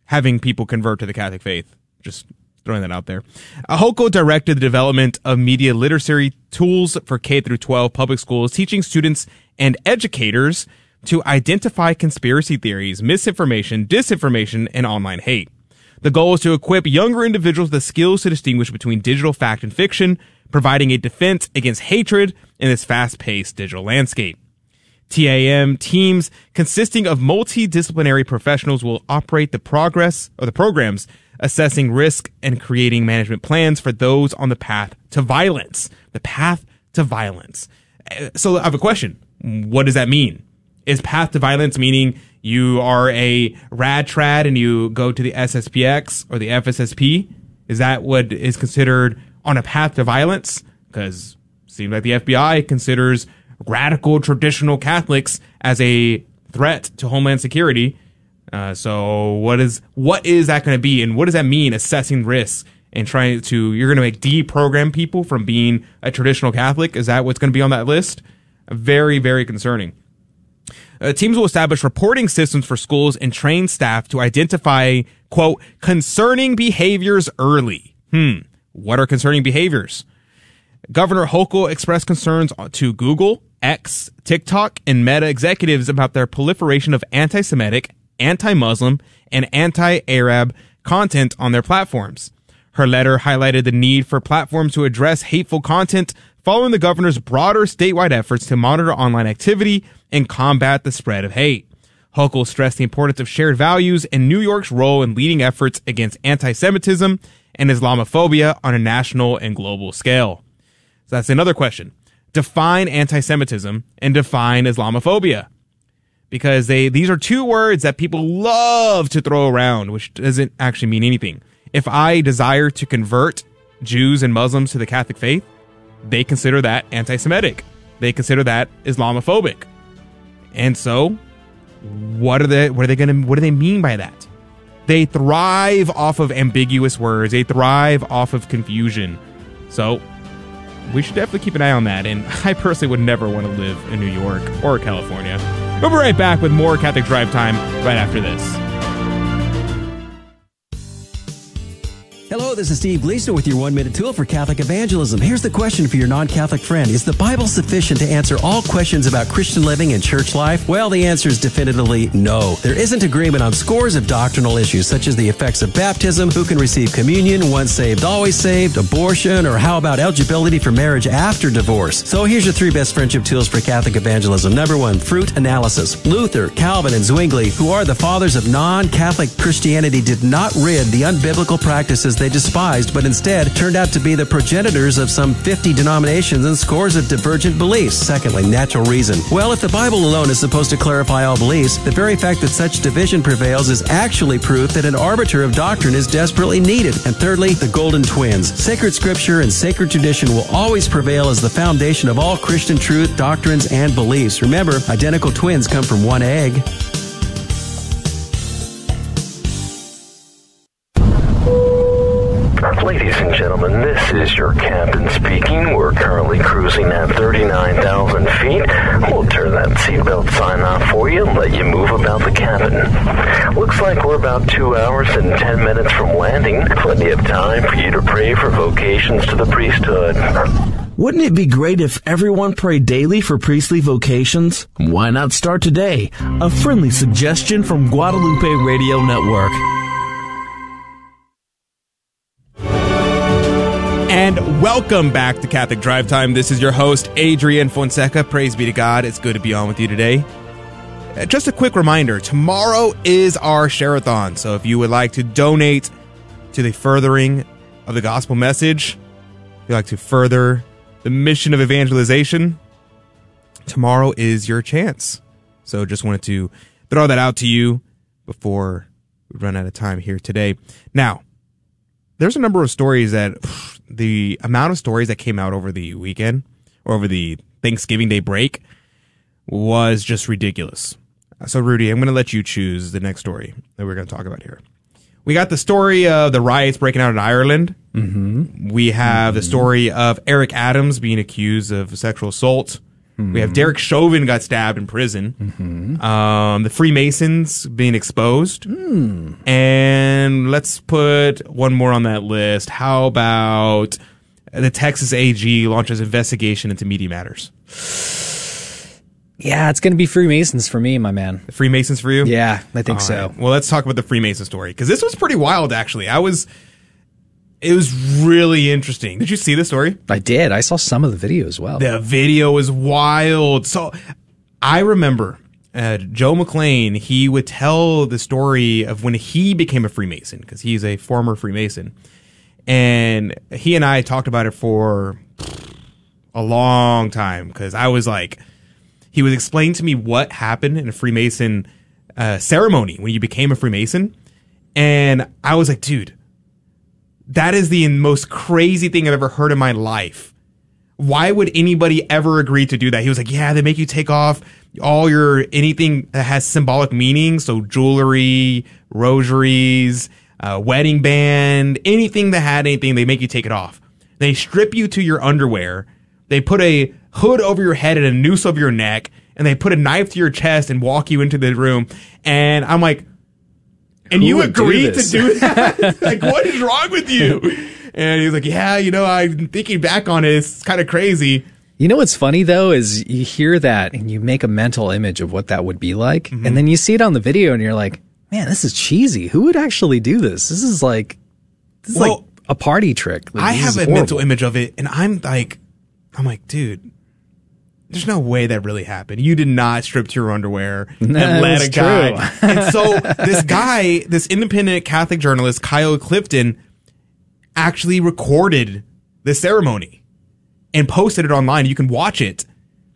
having people convert to the Catholic faith. Just throwing that out there. Hochul directed the development of media literacy tools for K through 12 public schools, teaching students and educators to identify conspiracy theories, misinformation, disinformation, and online hate. The goal is to equip younger individuals with the skills to distinguish between digital fact and fiction, providing a defense against hatred in this fast-paced digital landscape. TAM teams consisting of multidisciplinary professionals will operate the progress or the programs assessing risk and creating management plans for those on the path to violence. The path to violence. Uh, So I have a question. What does that mean? Is path to violence meaning you are a rad trad and you go to the SSPX or the FSSP? Is that what is considered on a path to violence? Because seems like the FBI considers radical traditional Catholics as a threat to Homeland Security. Uh, so what is what is that going to be, and what does that mean? Assessing risks and trying to you're going to make deprogram people from being a traditional Catholic. Is that what's going to be on that list? Very very concerning. Uh, teams will establish reporting systems for schools and train staff to identify quote concerning behaviors early. Hmm. What are concerning behaviors? Governor Hochul expressed concerns to Google, X, TikTok, and Meta executives about their proliferation of anti-Semitic, anti-Muslim, and anti-Arab content on their platforms. Her letter highlighted the need for platforms to address hateful content following the governor's broader statewide efforts to monitor online activity and combat the spread of hate. Hochul stressed the importance of shared values and New York's role in leading efforts against anti-Semitism and Islamophobia on a national and global scale. So that's another question. Define anti-Semitism and define Islamophobia. Because they, these are two words that people love to throw around, which doesn't actually mean anything. If I desire to convert Jews and Muslims to the Catholic faith, they consider that anti-Semitic. They consider that Islamophobic. And so, what are they, what are they gonna, what do they mean by that? They thrive off of ambiguous words. They thrive off of confusion. So, we should definitely keep an eye on that. And I personally would never want to live in New York or California. We'll be right back with more Catholic Drive Time right after this. Hello, this is Steve Gleason with your one minute tool for Catholic evangelism. Here's the question for your non Catholic friend Is the Bible sufficient to answer all questions about Christian living and church life? Well, the answer is definitively no. There isn't agreement on scores of doctrinal issues, such as the effects of baptism, who can receive communion, once saved, always saved, abortion, or how about eligibility for marriage after divorce. So here's your three best friendship tools for Catholic evangelism. Number one, fruit analysis. Luther, Calvin, and Zwingli, who are the fathers of non Catholic Christianity, did not rid the unbiblical practices they despised, but instead turned out to be the progenitors of some 50 denominations and scores of divergent beliefs. Secondly, natural reason. Well, if the Bible alone is supposed to clarify all beliefs, the very fact that such division prevails is actually proof that an arbiter of doctrine is desperately needed. And thirdly, the golden twins. Sacred scripture and sacred tradition will always prevail as the foundation of all Christian truth, doctrines, and beliefs. Remember, identical twins come from one egg. This is your captain speaking. We're currently cruising at 39,000 feet. We'll turn that seatbelt sign off for you and let you move about the cabin. Looks like we're about two hours and 10 minutes from landing. Plenty of time for you to pray for vocations to the priesthood. Wouldn't it be great if everyone prayed daily for priestly vocations? Why not start today? A friendly suggestion from Guadalupe Radio Network. And welcome back to Catholic Drive Time. This is your host, Adrian Fonseca. Praise be to God. It's good to be on with you today. Uh, Just a quick reminder tomorrow is our Share-a-thon. So if you would like to donate to the furthering of the gospel message, if you'd like to further the mission of evangelization, tomorrow is your chance. So just wanted to throw that out to you before we run out of time here today. Now, there's a number of stories that the amount of stories that came out over the weekend or over the Thanksgiving Day break was just ridiculous. So, Rudy, I'm going to let you choose the next story that we're going to talk about here. we got the story of the riots breaking out in Ireland. Mm-hmm. We have the story of Eric Adams being accused of sexual assault. We have hmm. Derek Chauvin got stabbed in prison. Mm-hmm. Um, the Freemasons being exposed. Hmm. And let's put one more on that list. How about the Texas AG launches investigation into media matters? Yeah, it's going to be Freemasons for me, my man. The Freemasons for you? Yeah, I think All so. right. Well, let's talk about the Freemason story because this was pretty wild, actually. I was, it was really interesting. Did you see the story? I did. I saw some of the video as well. The video is wild. So I remember uh, Joe McLean, he would tell the story of when he became a Freemason because he's a former Freemason. And he and I talked about it for a long time because I was like, he would explain to me what happened in a Freemason uh, ceremony when you became a Freemason. And I was like, dude, that is the most crazy thing I've ever heard in my life. Why would anybody ever agree to do that? He was like, yeah, they make you take off all your anything that has symbolic meaning. So jewelry, rosaries, uh, wedding band, anything that had anything, they make you take it off. They strip you to your underwear. They put a hood over your head and a noose over your neck, and they put a knife to your chest and walk you into the room. And I'm like, and you do agreed to do that? like, what is wrong with you? And he was like, yeah, you know, I'm thinking back on it, it's kind of crazy. You know what's funny though is you hear that and you make a mental image of what that would be like, Mm-hmm. and then you see it on the video and you're like, man, this is cheesy. Who would actually do this? This is like, this is Well, like a party trick. Like, I have a horrible. mental image of it, and I'm like, I'm like, dude, there's no way that really happened. You did not strip to your underwear and let a guy. and so this guy, this independent Catholic journalist, Kyle Clifton, actually recorded the ceremony and posted it online. You can watch it.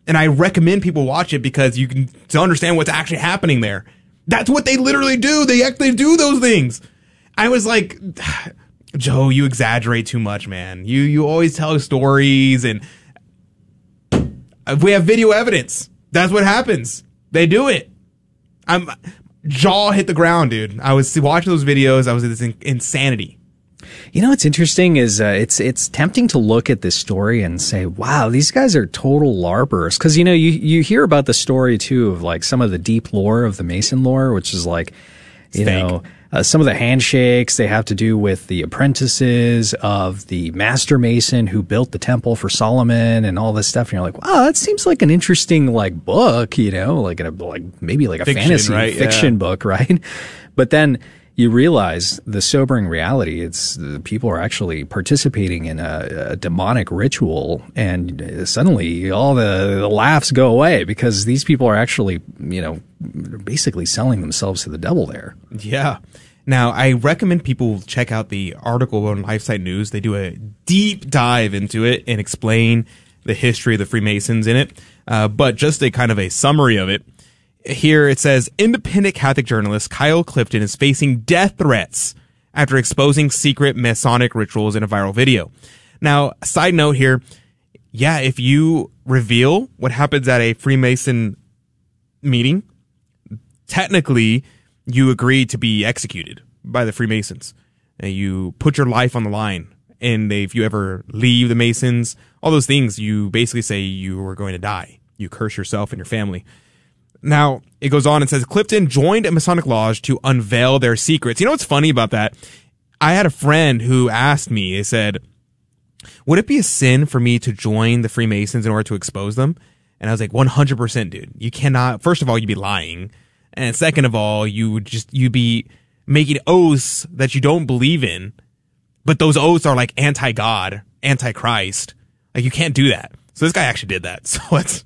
And I recommend people watch it because you can to understand what's actually happening there. That's what they literally do. They actually do those things. I was like, Joe, you exaggerate too much, man. You you always tell stories and we have video evidence. That's what happens. They do it. I'm jaw hit the ground, dude. I was watching those videos. I was in this in- insanity. You know what's interesting is uh, it's it's tempting to look at this story and say, "Wow, these guys are total larpers." Because you know you you hear about the story too of like some of the deep lore of the Mason lore, which is like, you fake. know, uh, some of the handshakes they have to do with the apprentices of the master mason who built the temple for Solomon and all this stuff. And you're like, "Wow, that seems like an interesting like book," you know, like a like maybe like a Fiction, fantasy right? Yeah. fiction book, right? But then you realize the sobering reality. It's the people are actually participating in a, a demonic ritual, and uh, suddenly all the, the laughs go away because these people are actually, you know, basically selling themselves to the devil there. Yeah. Now, I recommend people check out the article on LifeSite News. They do a deep dive into it and explain the history of the Freemasons in it. Uh, but just a kind of a summary of it. Here it says independent Catholic journalist Kyle Clifton is facing death threats after exposing secret Masonic rituals in a viral video. Now, side note here. Yeah, if you reveal what happens at a Freemason meeting, technically you agree to be executed by the Freemasons. And you put your life on the line. And if you ever leave the Masons, all those things, you basically say you are going to die. You curse yourself and your family. Now, it goes on and says Clifton joined a Masonic lodge to unveil their secrets. You know what's funny about that? I had a friend who asked me, he said, would it be a sin for me to join the Freemasons in order to expose them? And I was like, 100%, dude. You cannot, first of all, you'd be lying. And second of all, you would just, you'd be making oaths that you don't believe in. But those oaths are like anti-God, anti-Christ. Like you can't do that. So this guy actually did that. So it's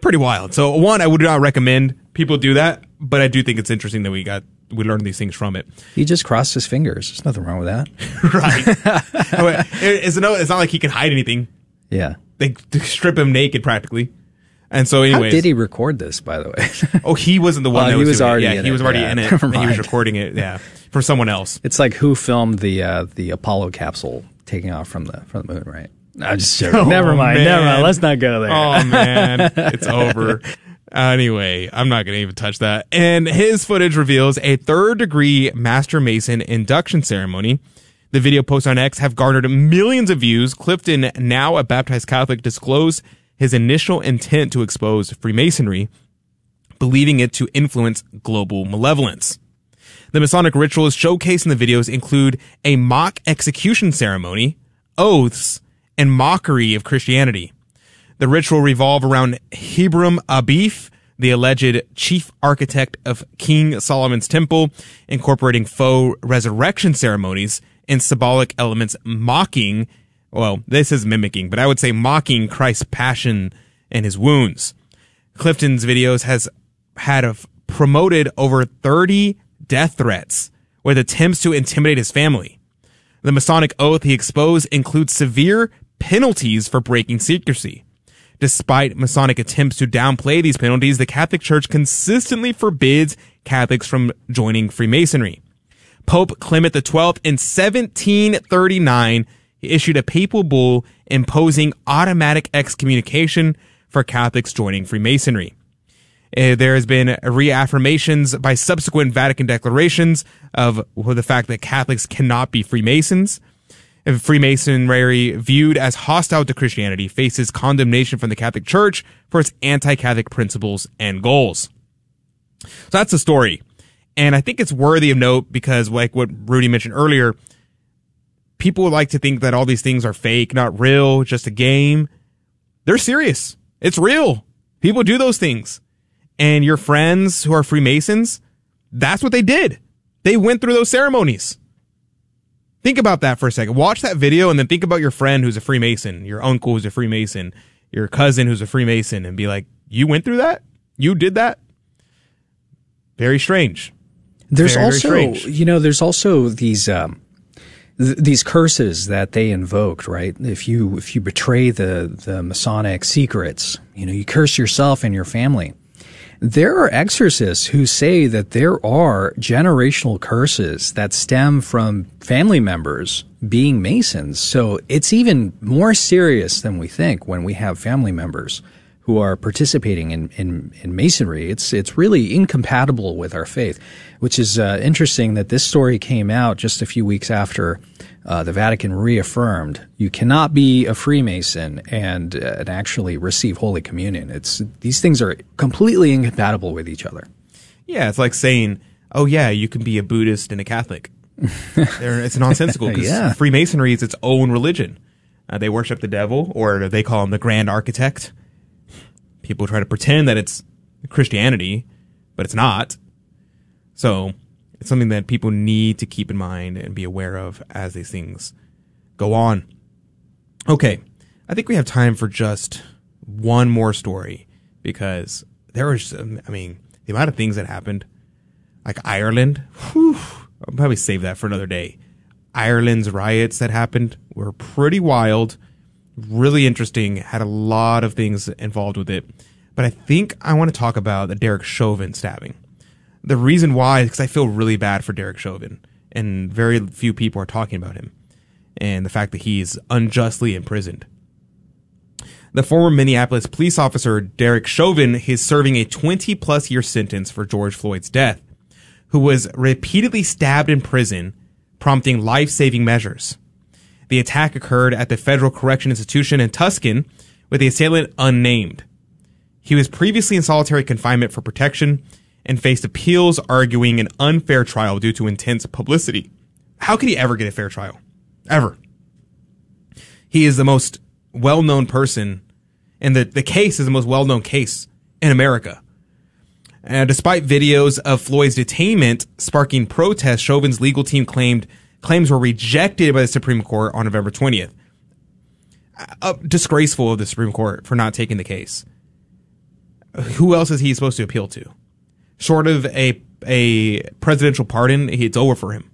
pretty wild. So one, I would not recommend people do that, but I do think it's interesting that we got, we learned these things from it. He just crossed his fingers. There's nothing wrong with that. right. it's, no, it's not like he can hide anything. Yeah. They strip him naked practically. And so, How anyways, did he record this, by the way? oh, he wasn't the one Oh, that he was, was doing it. already Yeah, in he it. was already in it. and he was recording it. Yeah, for someone else. It's like who filmed the uh, the Apollo capsule taking off from the from the moon, right? I'm just joking. Oh, never mind. man. Never mind. Let's not go there. Oh man, it's over. Anyway, I'm not going to even touch that. And his footage reveals a third degree Master Mason induction ceremony. The video posts on X have garnered millions of views. Clifton, now a baptized Catholic, disclosed his initial intent to expose Freemasonry, believing it to influence global malevolence. The Masonic rituals showcased in the videos include a mock execution ceremony, oaths, and mockery of Christianity. The ritual revolve around Hiram Abif, the alleged chief architect of King Solomon's temple, incorporating faux resurrection ceremonies and symbolic elements mocking, well, this is mimicking, but I would say mocking Christ's passion and his wounds. Clifton's videos has had promoted over 30 death threats with attempts to intimidate his family. The Masonic oath he exposed includes severe penalties for breaking secrecy. Despite Masonic attempts to downplay these penalties, the Catholic Church consistently forbids Catholics from joining Freemasonry. Pope Clement XII in 1739 issued a papal bull imposing automatic excommunication for Catholics joining Freemasonry. Uh, there has been reaffirmations by subsequent Vatican declarations of the fact that Catholics cannot be Freemasons. Freemasonry, viewed as hostile to Christianity, faces condemnation from the Catholic Church for its anti-Catholic principles and goals. So that's the story. And I think it's worthy of note because, like what Rudy mentioned earlier, people like to think that all these things are fake, not real, just a game. They're serious. It's real. People do those things. And your friends who are Freemasons, that's what they did. They went through those ceremonies. Think about that for a second. Watch that video and then think about your friend who's a Freemason, your uncle who's a Freemason, your cousin who's a Freemason, and be like, you went through that? You did that? Very strange. There's Very, very also, strange. you know, there's also these um, th- these curses that they invoked, right? If you if you betray the the Masonic secrets, you know, you curse yourself and your family. There are exorcists who say that there are generational curses that stem from family members being Masons. So it's even more serious than we think when we have family members who are participating in, in, in Masonry. It's, it's really incompatible with our faith, which is uh, interesting that this story came out just a few weeks after uh, the Vatican reaffirmed you cannot be a Freemason and, uh, and actually receive Holy Communion. It's these things are completely incompatible with each other. Yeah, it's like saying, oh yeah, you can be a Buddhist and a Catholic. It's nonsensical because Yeah. Freemasonry is its own religion. Uh, they worship the devil, or they call him the Grand Architect. People try to pretend that it's Christianity, but it's not. So it's something that people need to keep in mind and be aware of as these things go on. Okay, I think we have time for just one more story because there was, um, I mean, the amount of things that happened, like Ireland. Whew, I'll probably save that for another day. Ireland's riots that happened were pretty wild, really interesting. Had a lot of things involved with it, but I think I want to talk about the Derek Chauvin stabbing. The reason why is because I feel really bad for Derek Chauvin, and very few people are talking about him, and the fact that he's unjustly imprisoned. The former Minneapolis police officer Derek Chauvin is serving a 20 plus year sentence for George Floyd's death, who was repeatedly stabbed in prison, prompting life saving measures. The attack occurred at the Federal Correction Institution in Tucson, with the assailant unnamed. He was previously in solitary confinement for protection and faced appeals arguing an unfair trial due to intense publicity. How could he ever get a fair trial? Ever. He is the most well known person, and the, the case is the most well known case in America. Uh, despite videos of Floyd's detainment sparking protests, Chauvin's legal team claimed claims were rejected by the Supreme Court on November 20th. Uh, disgraceful of the Supreme Court for not taking the case. Who else is he supposed to appeal to? Short of a a presidential pardon, it's over for him.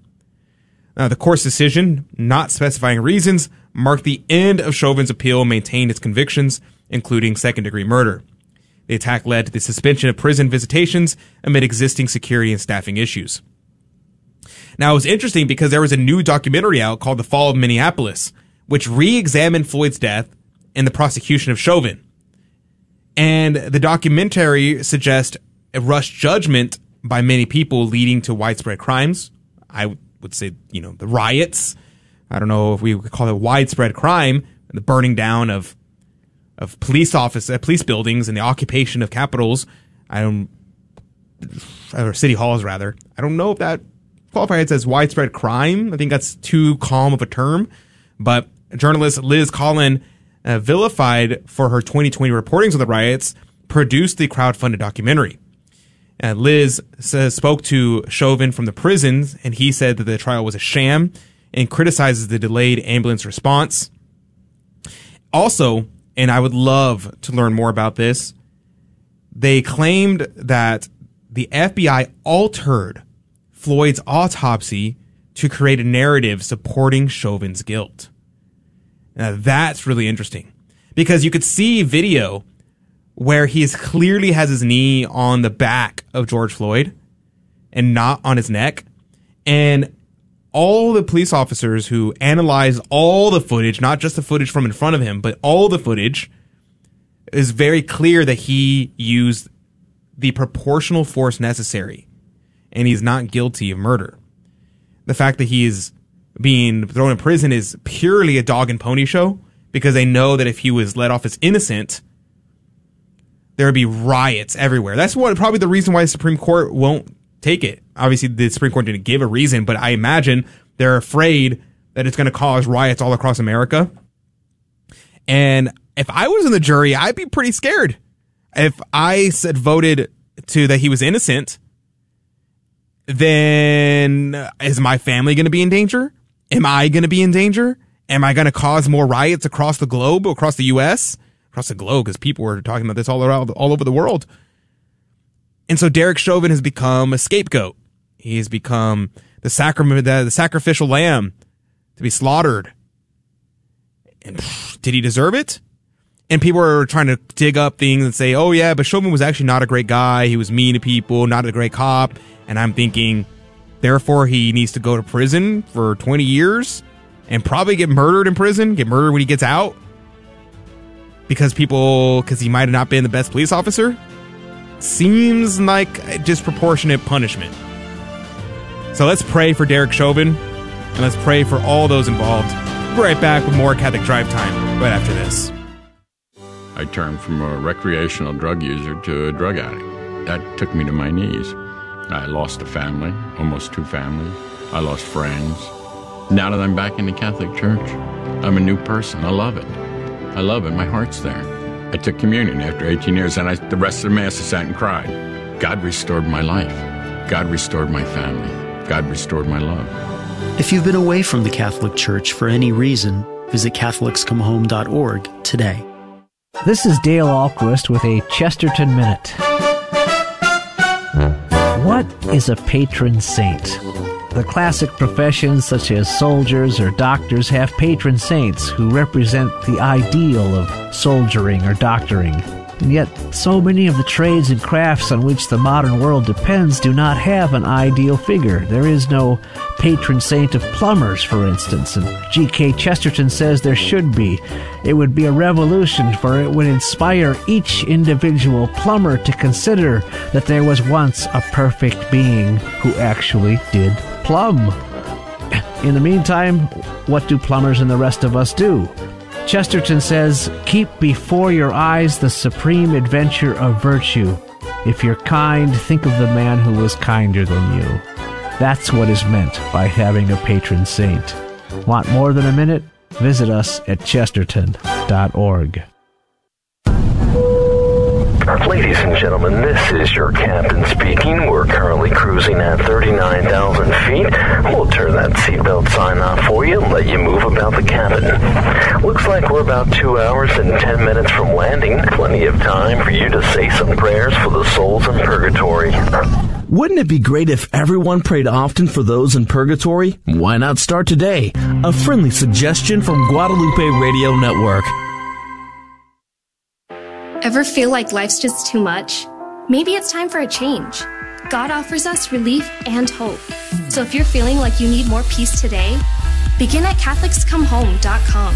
Uh, the court's decision, not specifying reasons, marked the end of Chauvin's appeal and maintained its convictions, including second degree murder. The attack led to the suspension of prison visitations amid existing security and staffing issues. Now, it was interesting because there was a new documentary out called The Fall of Minneapolis, which re examined Floyd's death and the prosecution of Chauvin. And the documentary suggests a rush judgment by many people leading to widespread crimes. I would say, you know, the riots. I don't know if we would call it widespread crime, the burning down of of police office, uh, police buildings, and the occupation of capitals. I don't, or city halls rather. I don't know if that qualifies as widespread crime. I think that's too calm of a term. But journalist Liz Collin, uh, vilified for her 2020 reportings of the riots, produced the crowd-funded documentary. Uh, Liz says, spoke to Chauvin from the prisons, and he said that the trial was a sham and criticizes the delayed ambulance response. Also, and I would love to learn more about this, they claimed that the FBI altered Floyd's autopsy to create a narrative supporting Chauvin's guilt. Now that's really interesting because you could see video where he is clearly has his knee on the back of George Floyd and not on his neck. And all the police officers who analyzed all the footage, not just the footage from in front of him, but all the footage, is very clear that he used the proportional force necessary and he's not guilty of murder. The fact that he's being thrown in prison is purely a dog and pony show because they know that if he was let off as innocent, there would be riots everywhere. That's what probably the reason why the Supreme Court won't take it. Obviously, the Supreme Court didn't give a reason, but I imagine they're afraid that it's going to cause riots all across America. And if I was in the jury, I'd be pretty scared. If I said voted to that he was innocent, then is my family going to be in danger? Am I going to be in danger? Am I going to cause more riots across the globe, across the U.S., across the globe? Because people were talking about this all around, all over the world. And so Derek Chauvin has become a scapegoat. He has become the sacrament, the, the sacrificial lamb to be slaughtered. And pff, did he deserve it? And people are trying to dig up things and say, oh yeah, but Chauvin was actually not a great guy. He was mean to people, not a great cop. And I'm thinking, therefore he needs to go to prison for 20 years and probably get murdered in prison, get murdered when he gets out because people, because he might have not been the best police officer. Seems like disproportionate punishment. So let's pray for Derek Chauvin and let's pray for all those involved. We'll be right back with more Catholic Drive Time right after this. I turned from a recreational drug user to a drug addict. That took me to my knees. I lost a family, almost two families. I lost friends. Now that I'm back in the Catholic Church, I'm a new person. I love it. I love it. My heart's there. I took communion after 18 years, and I, the rest of the Mass I sat and cried. God restored my life. God restored my family. God restored my love. If you've been away from the Catholic Church for any reason, visit CatholicsComeHome.org today. This is Dale Ahlquist with a Chesterton Minute. What is a patron saint? The classic professions such as soldiers or doctors have patron saints who represent the ideal of soldiering or doctoring. And yet, so many of the trades and crafts on which the modern world depends do not have an ideal figure. There is no patron saint of plumbers, for instance, and G.K. Chesterton says there should be. It would be a revolution, for it would inspire each individual plumber to consider that there was once a perfect being who actually did plumb. In the meantime, what do plumbers and the rest of us do? Chesterton says, Keep before your eyes the supreme adventure of virtue. If you're kind, think of the man who was kinder than you. That's what is meant by having a patron saint. Want more than a minute? Visit us at chesterton.org. Ladies and gentlemen, this is your captain speaking. We're currently cruising at 39,000 feet. We'll turn that seatbelt sign off for you and let you move about the cabin. Looks like we're about two hours and 10 minutes from landing. Plenty of time for you to say some prayers for the souls in purgatory. Wouldn't it be great if everyone prayed often for those in purgatory? Why not start today? A friendly suggestion from Guadalupe Radio Network. Ever feel like life's just too much? Maybe it's time for a change. God offers us relief and hope. So if you're feeling like you need more peace today, begin at CatholicsComeHome.com.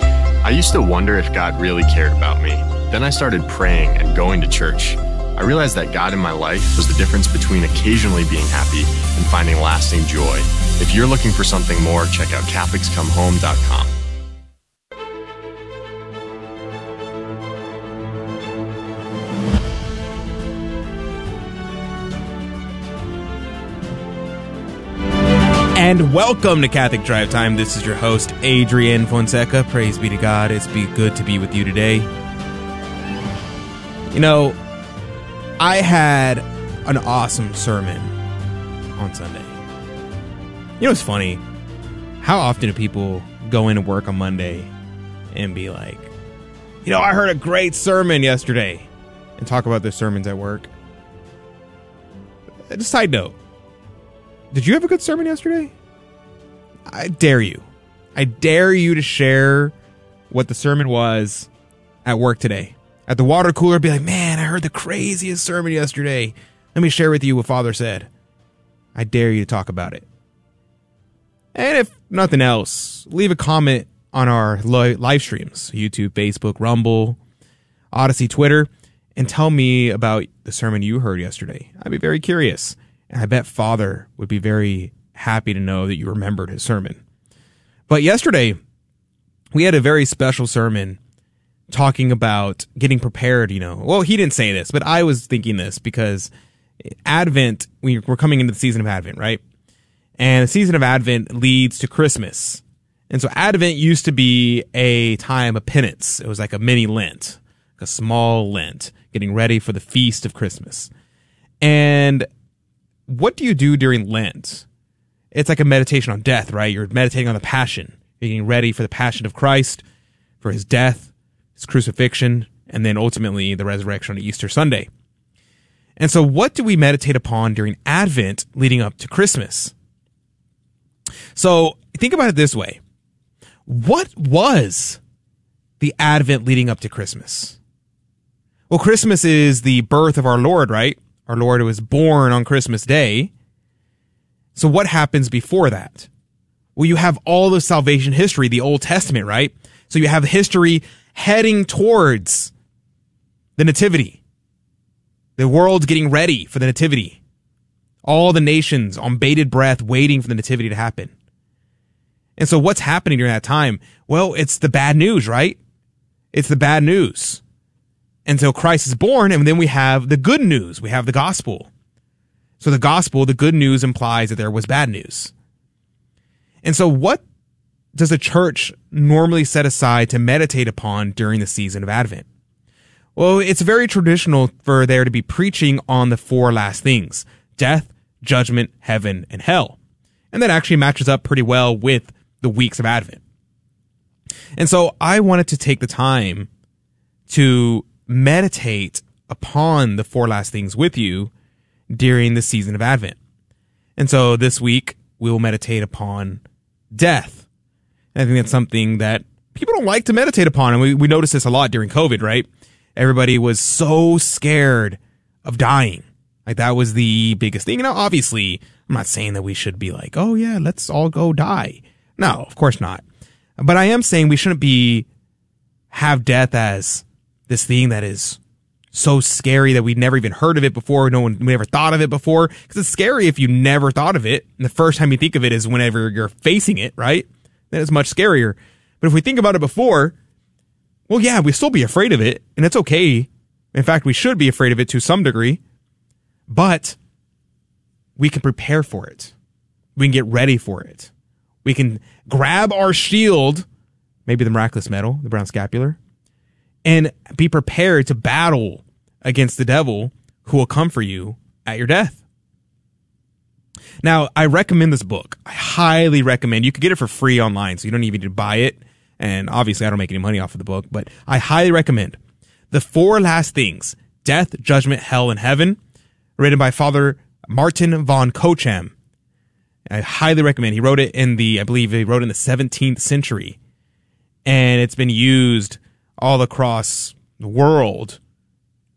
I used to wonder if God really cared about me. Then I started praying and going to church. I realized that God in my life was the difference between occasionally being happy and finding lasting joy. If you're looking for something more, check out CatholicsComeHome.com. And welcome to Catholic Drive Time. This is your host, Adrian Fonseca. Praise be to God. It's be good to be with you today. You know, I had an awesome sermon on Sunday. You know it's funny? How often do people go into work on Monday and be like, you know, I heard a great sermon yesterday and talk about their sermons at work? Just side note. Did you have a good sermon yesterday? I dare you. I dare you to share what the sermon was at work today. At the water cooler, be like, man, I heard the craziest sermon yesterday. Let me share with you what Father said. I dare you to talk about it. And if nothing else, leave a comment on our live streams YouTube, Facebook, Rumble, Odysee, Twitter, and tell me about the sermon you heard yesterday. I'd be very curious. And I bet Father would be very happy to know that you remembered his sermon. But yesterday, we had a very special sermon talking about getting prepared, you know. Well, he didn't say this, but I was thinking this because Advent, we're coming into the season of Advent, right? And the season of Advent leads to Christmas. And so Advent used to be a time of penance. It was like a mini Lent, a small Lent, getting ready for the feast of Christmas. And what do you do during Lent? It's like a meditation on death, right? You're meditating on the passion. You're getting ready for the passion of Christ, for his death, his crucifixion, and then ultimately the resurrection on Easter Sunday. And so, what do we meditate upon during Advent leading up to Christmas? So, think about it this way What was the Advent leading up to Christmas? Well, Christmas is the birth of our Lord, right? Our Lord was born on Christmas Day. So, what happens before that? Well, you have all the salvation history, the Old Testament, right? So, you have history heading towards the Nativity. The world's getting ready for the Nativity. All the nations on bated breath waiting for the Nativity to happen. And so, what's happening during that time? Well, it's the bad news, right? It's the bad news until Christ is born, and then we have the good news. We have the gospel. So the gospel, the good news implies that there was bad news. And so what does the church normally set aside to meditate upon during the season of Advent? Well, it's very traditional for there to be preaching on the four last things death, judgment, heaven, and hell. And that actually matches up pretty well with the weeks of Advent. And so I wanted to take the time to meditate upon the four last things with you during the season of Advent. And so this week we will meditate upon death. And I think that's something that people don't like to meditate upon. And we, we noticed this a lot during COVID, right? Everybody was so scared of dying. Like that was the biggest thing. Now, obviously, I'm not saying that we should be like, oh yeah, let's all go die. No, of course not. But I am saying we shouldn't be have death as this thing that is so scary that we'd never even heard of it before. No one we never thought of it before. Because it's scary if you never thought of it. And the first time you think of it is whenever you're facing it, right? Then it's much scarier. But if we think about it before, well, yeah, we still be afraid of it, and it's okay. In fact, we should be afraid of it to some degree, but we can prepare for it. We can get ready for it. We can grab our shield, maybe the miraculous medal, the brown scapular, and be prepared to battle against the devil who will come for you at your death. Now, I recommend this book. I highly recommend. You can get it for free online, so you don't even need to buy it. And obviously, I don't make any money off of the book, but I highly recommend The Four Last Things Death, Judgment, Hell, and Heaven, written by Father Martin von Cochem. I highly recommend. He wrote it in the, I believe he wrote in the 17th century. And it's been used all across the world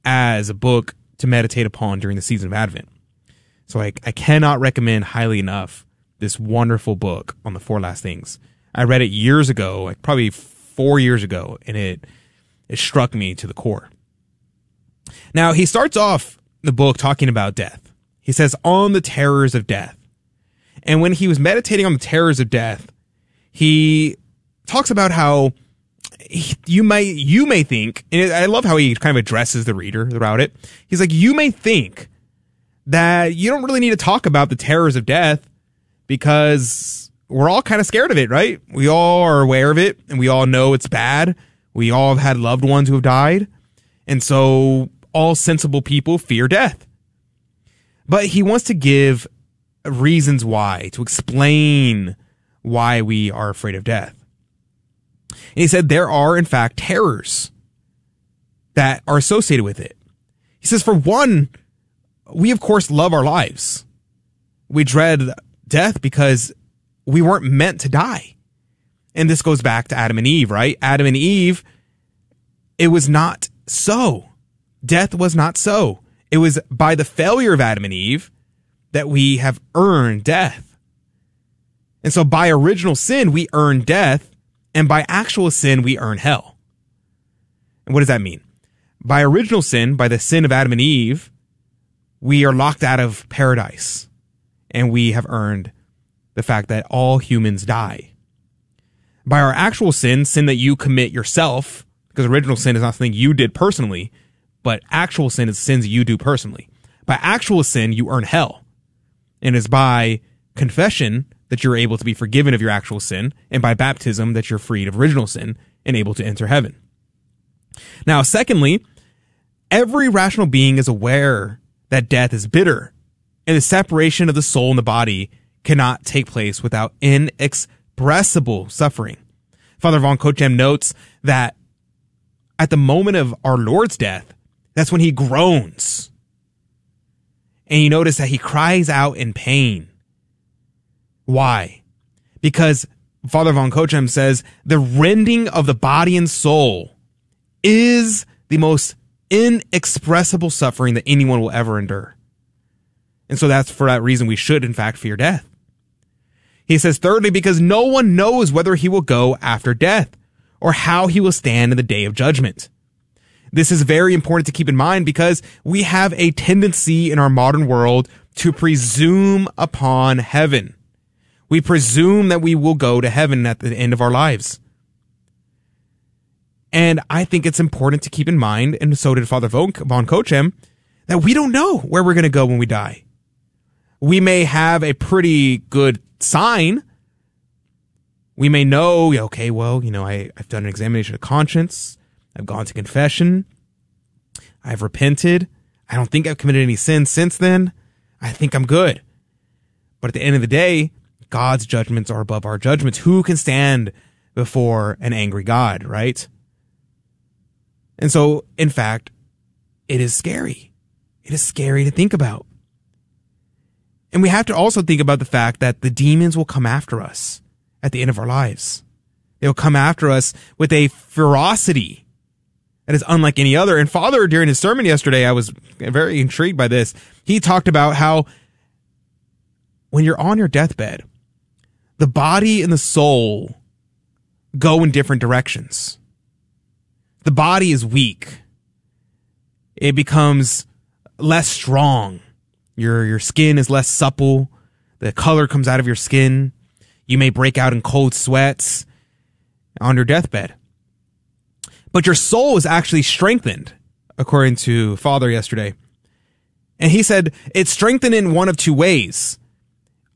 as a book to meditate upon during the season of Advent. So I, I cannot recommend highly enough this wonderful book on the four last things. I read it years ago, like probably four years ago, and it it struck me to the core. Now he starts off the book talking about death. He says, "On the terrors of death," and when he was meditating on the terrors of death, he talks about how you may you may think, and I love how he kind of addresses the reader throughout it. He's like, you may think that you don't really need to talk about the terrors of death because we're all kind of scared of it, right? We all are aware of it, and we all know it's bad. We all have had loved ones who have died, and so all sensible people fear death. But he wants to give reasons why to explain why we are afraid of death. And he said there are, in fact, terrors that are associated with it. He says, for one, we of course love our lives. We dread death because we weren't meant to die. And this goes back to Adam and Eve, right? Adam and Eve, it was not so. Death was not so. It was by the failure of Adam and Eve that we have earned death. And so by original sin, we earn death and by actual sin, we earn hell. And what does that mean? By original sin, by the sin of Adam and Eve, we are locked out of paradise and we have earned the fact that all humans die. By our actual sin, sin that you commit yourself, because original sin is not something you did personally, but actual sin is sins you do personally. By actual sin, you earn hell. And it's by confession that you're able to be forgiven of your actual sin, and by baptism that you're freed of original sin and able to enter heaven. Now, secondly, every rational being is aware that death is bitter, and the separation of the soul and the body cannot take place without inexpressible suffering. Father von Cochem notes that at the moment of our Lord's death, that's when he groans. And you notice that he cries out in pain. Why? Because Father von Cochem says the rending of the body and soul is the most inexpressible suffering that anyone will ever endure. And so that's for that reason we should, in fact, fear death. He says, thirdly, because no one knows whether he will go after death or how he will stand in the day of judgment. This is very important to keep in mind because we have a tendency in our modern world to presume upon heaven. We presume that we will go to heaven at the end of our lives. And I think it's important to keep in mind, and so did Father von Cochem, that we don't know where we're going to go when we die. We may have a pretty good sign. We may know, okay, well, you know, I, I've done an examination of conscience. I've gone to confession. I've repented. I don't think I've committed any sins since then. I think I'm good. But at the end of the day, God's judgments are above our judgments. Who can stand before an angry God, right? And so, in fact, it is scary. It is scary to think about. And we have to also think about the fact that the demons will come after us at the end of our lives. They'll come after us with a ferocity that is unlike any other. And Father, during his sermon yesterday, I was very intrigued by this. He talked about how when you're on your deathbed, the body and the soul go in different directions. The body is weak. It becomes less strong. Your, your skin is less supple. The color comes out of your skin. You may break out in cold sweats on your deathbed. But your soul is actually strengthened, according to Father yesterday. And he said it's strengthened in one of two ways.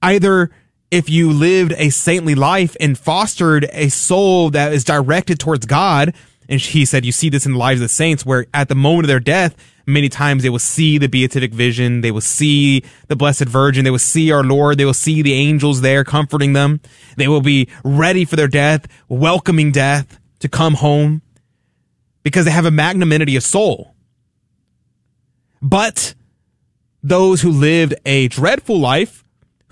Either if you lived a saintly life and fostered a soul that is directed towards God. And he said, you see this in the lives of the saints where at the moment of their death, many times they will see the beatific vision. They will see the blessed virgin. They will see our Lord. They will see the angels there comforting them. They will be ready for their death, welcoming death to come home because they have a magnanimity of soul. But those who lived a dreadful life,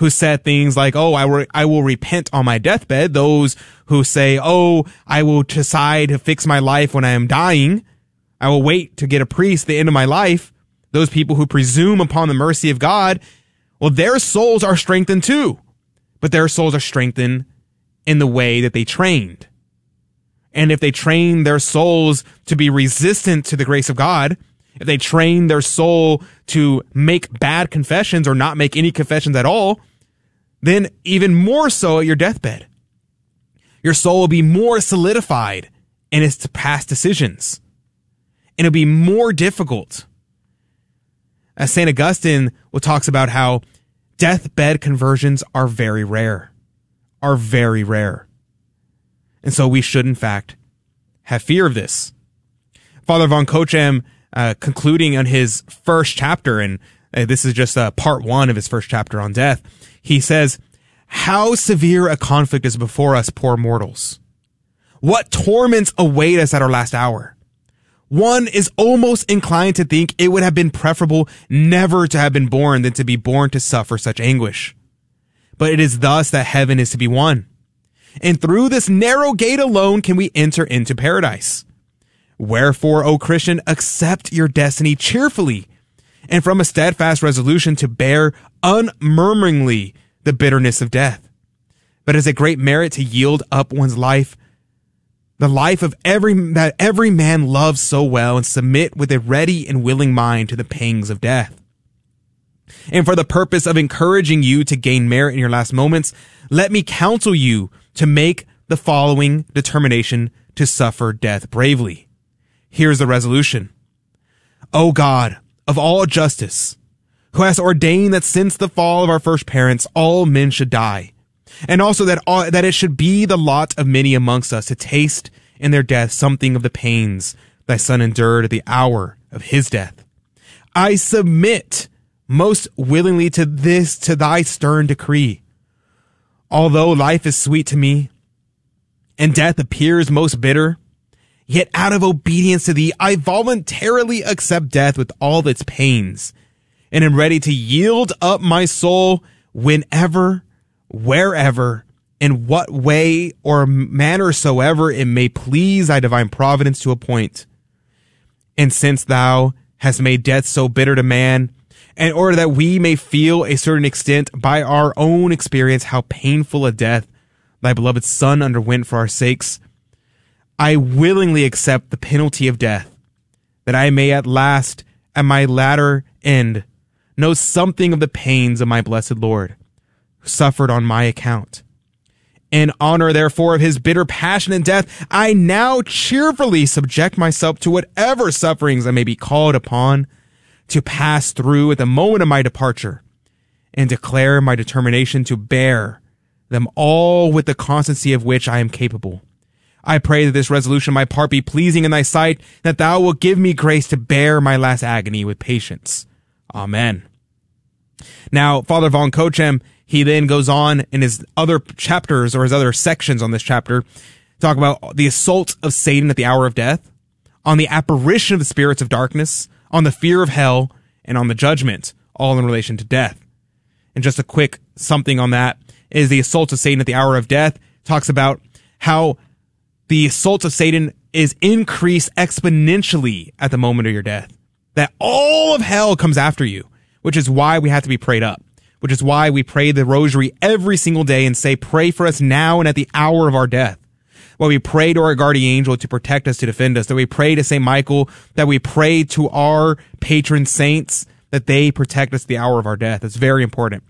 who said things like, "Oh, I will, I will repent on my deathbed." Those who say, "Oh, I will decide to fix my life when I am dying. I will wait to get a priest the end of my life." Those people who presume upon the mercy of God, well, their souls are strengthened too, but their souls are strengthened in the way that they trained. And if they train their souls to be resistant to the grace of God, if they train their soul to make bad confessions or not make any confessions at all, then even more so at your deathbed. Your soul will be more solidified in its past decisions. And it'll be more difficult. As St. Augustine talks about how deathbed conversions are very rare, are very rare. And so we should, in fact, have fear of this. Father von Cochem, uh, concluding on his first chapter, and uh, this is just uh, part one of his first chapter on death, he says, How severe a conflict is before us, poor mortals. What torments await us at our last hour? One is almost inclined to think it would have been preferable never to have been born than to be born to suffer such anguish. But it is thus that heaven is to be won. And through this narrow gate alone can we enter into paradise. Wherefore, O Christian, accept your destiny cheerfully and from a steadfast resolution to bear unmurmuringly the bitterness of death. But as a great merit to yield up one's life, the life of every, that every man loves so well and submit with a ready and willing mind to the pangs of death. And for the purpose of encouraging you to gain merit in your last moments, let me counsel you to make the following determination to suffer death bravely. Here's the resolution. O God of all justice, who has ordained that since the fall of our first parents, all men should die, and also that all, that it should be the lot of many amongst us to taste in their death something of the pains thy son endured at the hour of his death. I submit most willingly to this, to thy stern decree. Although life is sweet to me, and death appears most bitter, yet out of obedience to thee, I voluntarily accept death with all its pains, and am ready to yield up my soul whenever, wherever, in what way or manner soever it may please thy divine providence to appoint. And since thou hast made death so bitter to man, in order that we may feel a certain extent by our own experience how painful a death thy beloved Son underwent for our sakes, I willingly accept the penalty of death, that I may at last, at my latter end, know something of the pains of my blessed Lord, who suffered on my account in honor, therefore, of his bitter passion and death, I now cheerfully subject myself to whatever sufferings I may be called upon to pass through at the moment of my departure, and declare my determination to bear them all with the constancy of which I am capable. I pray that this resolution on my part be pleasing in thy sight, that thou wilt give me grace to bear my last agony with patience. Amen. Now, Father von Cochem he then goes on in his other chapters or his other sections on this chapter, talk about the assault of Satan at the hour of death, on the apparition of the spirits of darkness, on the fear of hell, and on the judgment, all in relation to death. And just a quick something on that is the assault of Satan at the hour of death talks about how the assaults of Satan is increased exponentially at the moment of your death. That all of hell comes after you, which is why we have to be prayed up which is why we pray the rosary every single day and say, pray for us now and at the hour of our death. While we pray to our guardian angel to protect us, to defend us, that we pray to St. Michael, that we pray to our patron saints, that they protect us the hour of our death. It's very important.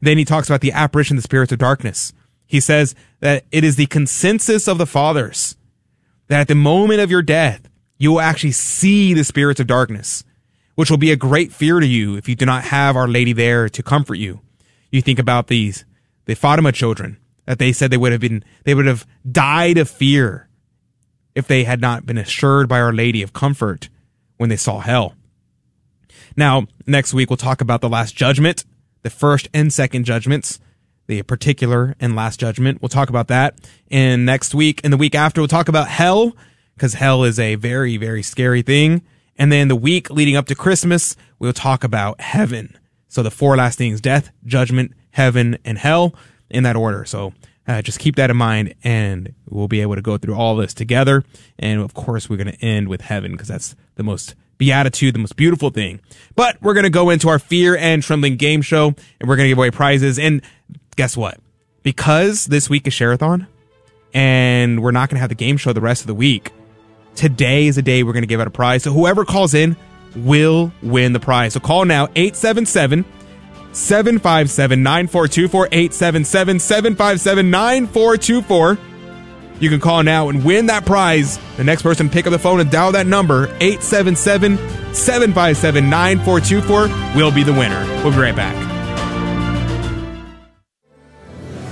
Then he talks about the apparition of the spirits of darkness. He says that it is the consensus of the fathers that at the moment of your death, you will actually see the spirits of darkness which will be a great fear to you if you do not have Our Lady there to comfort you. You think about these, the Fatima children, that they said they would have been, they would have died of fear if they had not been assured by Our Lady of comfort when they saw hell. Now, next week we'll talk about the last judgment, the first and second judgments, the particular and last judgment. We'll talk about that. And next week and the week after we'll talk about hell, because hell is a very, very scary thing. And then the week leading up to Christmas, we'll talk about heaven. So the four last things, death, judgment, heaven, and hell in that order. So uh, just keep that in mind and we'll be able to go through all this together. And of course, we're going to end with heaven because that's the most beatitude, the most beautiful thing. But we're going to go into our fear and trembling game show and we're going to give away prizes. And guess what? Because this week is Share-a-thon, and we're not going to have the game show the rest of the week. Today is a day we're going to give out a prize. So whoever calls in will win the prize. So call now 877 757 9424 877 757 9424. You can call now and win that prize. The next person pick up the phone and dial that number 877 757 9424 will be the winner. We'll be right back.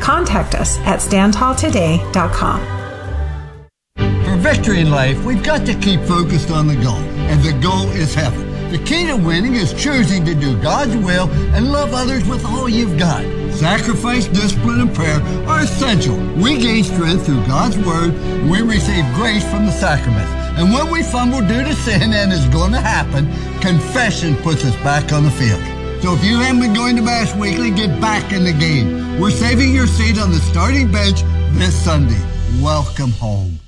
Contact us at StandTallToday.com. For victory in life, we've got to keep focused on the goal, and the goal is heaven. The key to winning is choosing to do God's will and love others with all you've got. Sacrifice, discipline, and prayer are essential. We gain strength through God's Word, we receive grace from the sacraments. And when we fumble due to sin, and it's going to happen, confession puts us back on the field. So if you haven't been going to Mass Weekly, get back in the game. We're saving your seat on the starting bench this Sunday. Welcome home.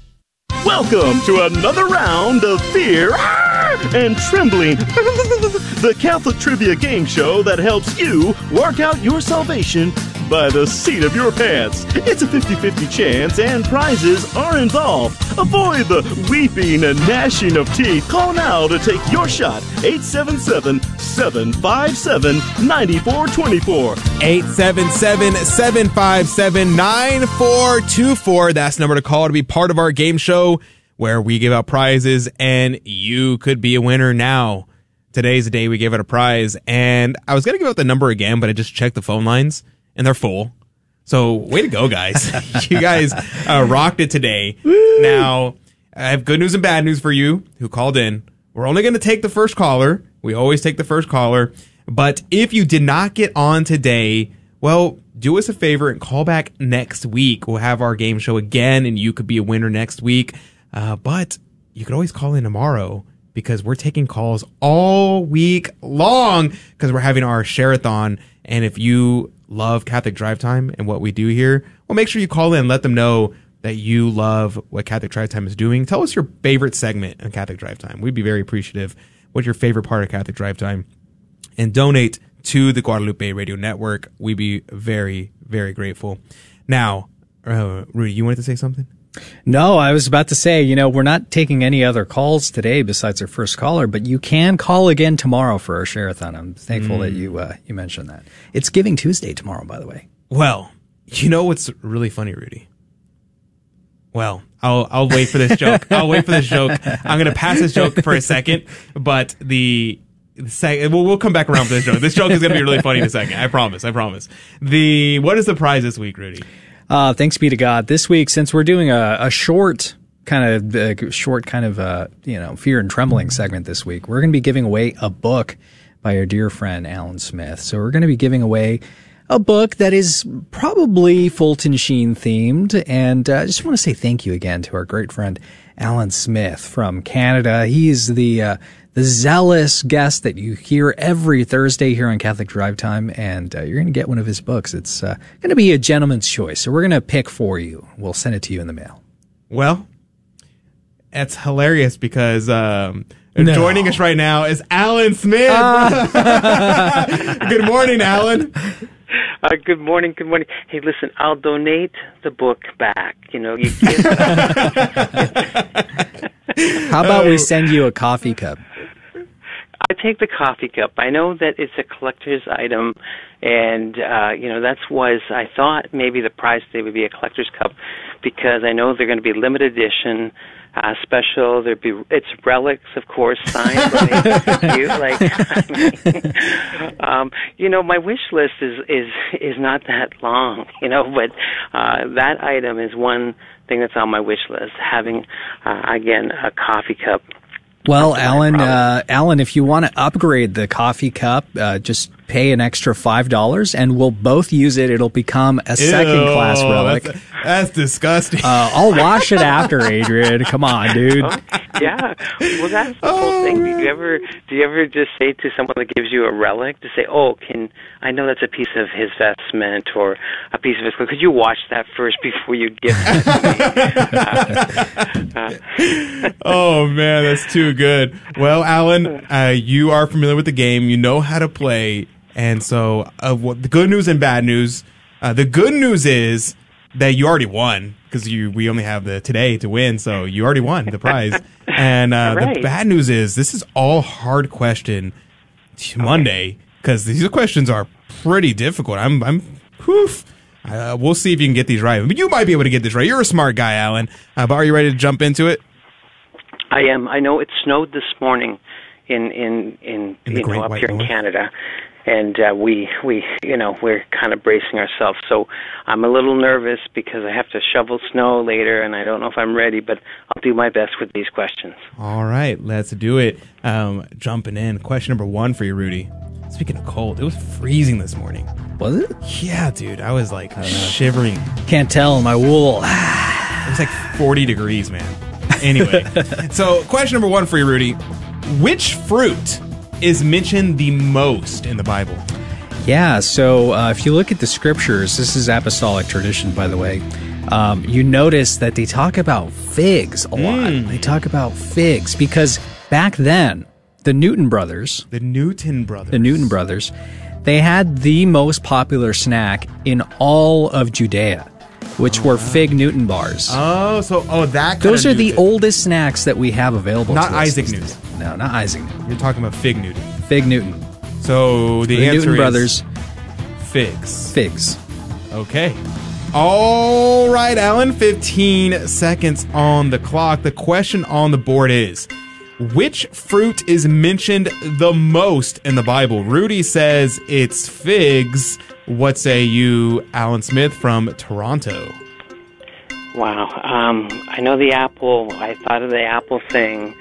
Welcome to another round of Fear ah, and Trembling, the Catholic Trivia Game Show that helps you work out your salvation by the seat of your pants. It's a 50 50 chance, and prizes are involved. Avoid the weeping and gnashing of teeth. Call now to take your shot. 877 757 9424. 877 757 9424. That's the number to call to be part of our game show where we give out prizes and you could be a winner now. Today's the day we give out a prize. And I was going to give out the number again, but I just checked the phone lines and they're full. So way to go, guys. you guys uh, rocked it today. Now, I have good news and bad news for you who called in. We're only going to take the first caller. We always take the first caller. But if you did not get on today, well, do us a favor and call back next week. We'll have our game show again and you could be a winner next week. Uh, but you could always call in tomorrow because we're taking calls all week long because we're having our share-a-thon. And if you love Catholic Drive Time and what we do here, well, make sure you call in. and Let them know that you love what Catholic Drive Time is doing. Tell us your favorite segment on Catholic Drive Time. We'd be very appreciative. What's your favorite part of Catholic Drive Time? And donate to the Guadalupe Radio Network. We'd be very, very grateful. Now, uh, Rudy, you wanted to say something? No, I was about to say, you know, we're not taking any other calls today besides our first caller, but you can call again tomorrow for our share-a-thon. I'm thankful Mm. that you uh, you mentioned that. It's Giving Tuesday tomorrow, by the way. Well, you know what's really funny, Rudy? Well, I'll I'll wait for this joke. I'll wait for this joke. I'm gonna pass this joke for a second, but the sec- we'll, we'll come back around for this joke. This joke is gonna be really funny in a second. I promise. I promise. The what is the prize this week, Rudy? Uh, thanks be to God. This week, since we're doing a, a short kind of uh, short kind of uh, you know fear and trembling segment this week, we're going to be giving away a book by our dear friend Alan Smith. So we're going to be giving away a book that is probably Fulton Sheen themed, and uh, I just want to say thank you again to our great friend Alan Smith from Canada. He's the uh, the zealous guest that you hear every Thursday here on Catholic Drive Time, and uh, you're going to get one of his books. It's uh, going to be a gentleman's choice, so we're going to pick for you. We'll send it to you in the mail. Well, it's hilarious because um, No. joining us right now is Alan Smith. Good morning, Alan. Uh, good morning. Good morning. Hey, listen, I'll donate the book back. You know, you give. How about we send you a coffee cup? I take the coffee cup. I know that it's a collector's item, and uh, you know that's was I thought maybe the prize today would be a collector's cup because I know they're going to be limited edition. uh, special. There'd be it's relics, of course, signed by you. Like, I mean, um, you know, my wish list is is is not that long, you know, but uh, that item is one thing that's on my wish list. Having uh, again a coffee cup. Well, Alan, uh, Alan, if you want to upgrade the coffee cup, uh, just pay an extra five dollars, and we'll both use it. It'll become a second class relic. That's, that's disgusting. Uh, I'll wash it after, Adrian. Come on, dude. yeah, well, that's the whole thing. Do you ever do you ever just say to someone that gives you a relic to say, "Oh, can I know that's a piece of his vestment or a piece of his clothes? Could you wash that first before you give it to me?" Oh man, that's too good. Well, Alan, uh, you are familiar with the game. You know how to play, and so uh, what, the good news and bad news. Uh, the good news is that you already won because you we only have the today to win, so you already won the prize. and uh, the bad news is this is all hard question t- Monday because these questions are pretty difficult. I'm I'm whew. Uh, we'll see if you can get these right. But you might be able to get this right. You're a smart guy, Alan. Uh, but are you ready to jump into it? I am. I know it snowed this morning in in in, In you know up White here in Canada, and uh, we we you know we're kind of bracing ourselves. So I'm a little nervous because I have to shovel snow later, and I don't know if I'm ready, but I'll do my best with these questions. All right, let's do it. Um, jumping in. Question number one for you, Rudy. Speaking of cold, it was freezing this morning. Was it? Yeah, dude. I was like shivering. Can't tell my wool. It was like 40 degrees, man. Anyway, so question number one for you, Rudy. Which fruit is mentioned the most in the Bible? Yeah, so uh, if you look at the scriptures, this is apostolic tradition, by the way. Um, you notice that they talk about figs a lot. Hmm. They talk about figs because back then, the Newton brothers, The Newton brothers. the Newton brothers, they had the most popular snack in all of Judea, which were fig Newton bars. Oh, so oh that. Those are the oldest snacks that we have available. Not to us Isaac Newton. Days. No, not Isaac Newton. You're talking about fig Newton. Fig Newton. So the, The answer Newton is brothers. figs. Figs. Okay. All right, Alan, 15 seconds on the clock. The question on the board is Which fruit is mentioned the most in the Bible? Rudy says it's figs. What say you, Alan Smith from Toronto? Wow. Um, I know the apple. I thought of the apple thing,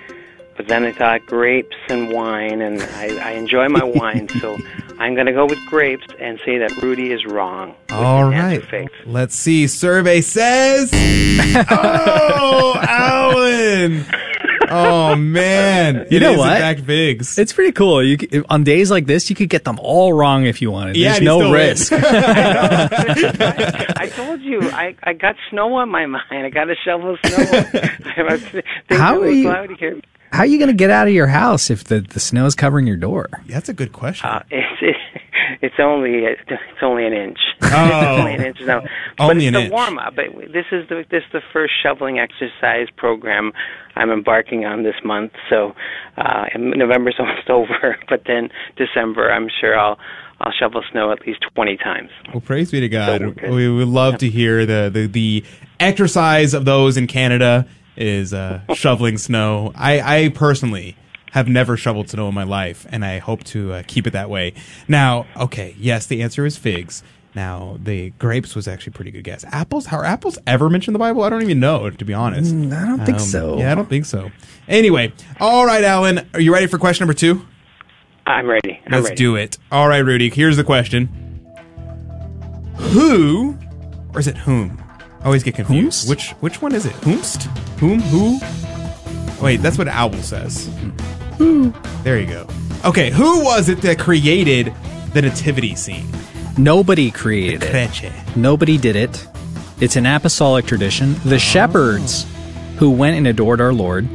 but then I thought grapes and wine, and I, I enjoy my wine, so I'm going to go with grapes and say that Rudy is wrong. All right. Let's see. Survey says. oh, Alan. Oh, man. You It know is, what? fact, figs. It's pretty cool. You c- on days like this, you could get them all wrong if you wanted. Yeah, There's and no risk. I told you, I, I got snow on my mind. I got to shovel of snow. Things How are are you- cloudy here. How are you going to get out of your house if the, the snow is covering your door? That's a good question. Uh, it's it, it's only it's only an inch. Oh. it's only an inch now. but Only it's an a inch. warm up. But this is the this is the first shoveling exercise program I'm embarking on this month. So uh, November's almost over, but then December I'm sure I'll I'll shovel snow at least twenty times. Well, praise be to God. So we're we would love to hear the, the, the exercise of those in Canada is uh, shoveling snow. I, I personally have never shoveled snow in my life, and I hope to uh, keep it that way. Now, okay, yes, the answer is figs. Now, the grapes was actually a pretty good guess. Apples? How are apples ever mentioned in the Bible? I don't even know, to be honest. Mm, I don't think Um, so. Yeah, I don't think so. Anyway, all right, Alan, are you ready for question number two? I'm ready. I'm Let's ready. do it. All right, Rudy. Here's the question: Who, or is it whom? I always get confused. Which which one is it? Whomst? Whom? Who? Wait, that's what Owl says. Hmm. Who? There you go. Okay, who was it that created the nativity scene? Nobody created it. Nobody did it. It's an apostolic tradition. Oh. The shepherds who went and adored our Lord,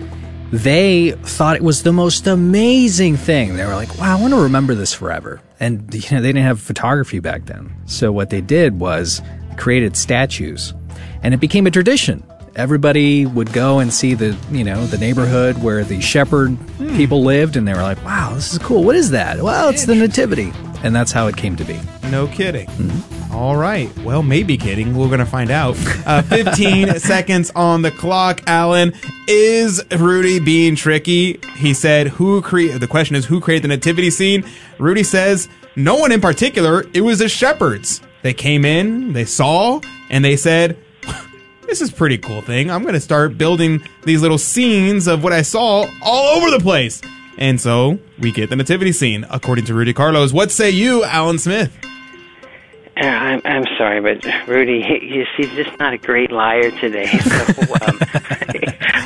they thought it was the most amazing thing. They were like, "Wow, I want to remember this forever." And you know, they didn't have photography back then. So what they did was created statues, and it became a tradition. Everybody would go and see the, you know, the neighborhood where the shepherd Hmm. people lived, and they were like, "Wow, this is cool. What is that?" Well, it's the nativity. and that's how it came to be. No kidding. All right. Well, maybe kidding. We're going to find out. Uh, 15 seconds on the clock, Alan. Is Rudy being tricky? He said, who created, the question is, who created the nativity scene? Rudy says, no one in particular. It was the shepherds. They came in, they saw, and they said, this is a pretty cool thing. I'm going to start building these little scenes of what I saw all over the place. And so we get the nativity scene, according to Rudy Carlos. What say you, Alan Smith? Uh, I'm, I'm sorry, but Rudy, he, he's just not a great liar today. So, um,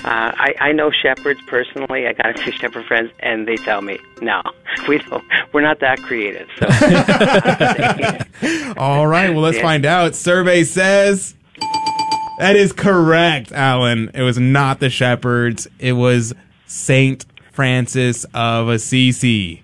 uh, I, I know shepherds personally. I got a few shepherd friends, and they tell me, no, we don't. We're not that creative. So, All right, well, let's Yeah. find out. Survey says that is correct, Alan. It was not the shepherds. It was Saint Francis of Assisi.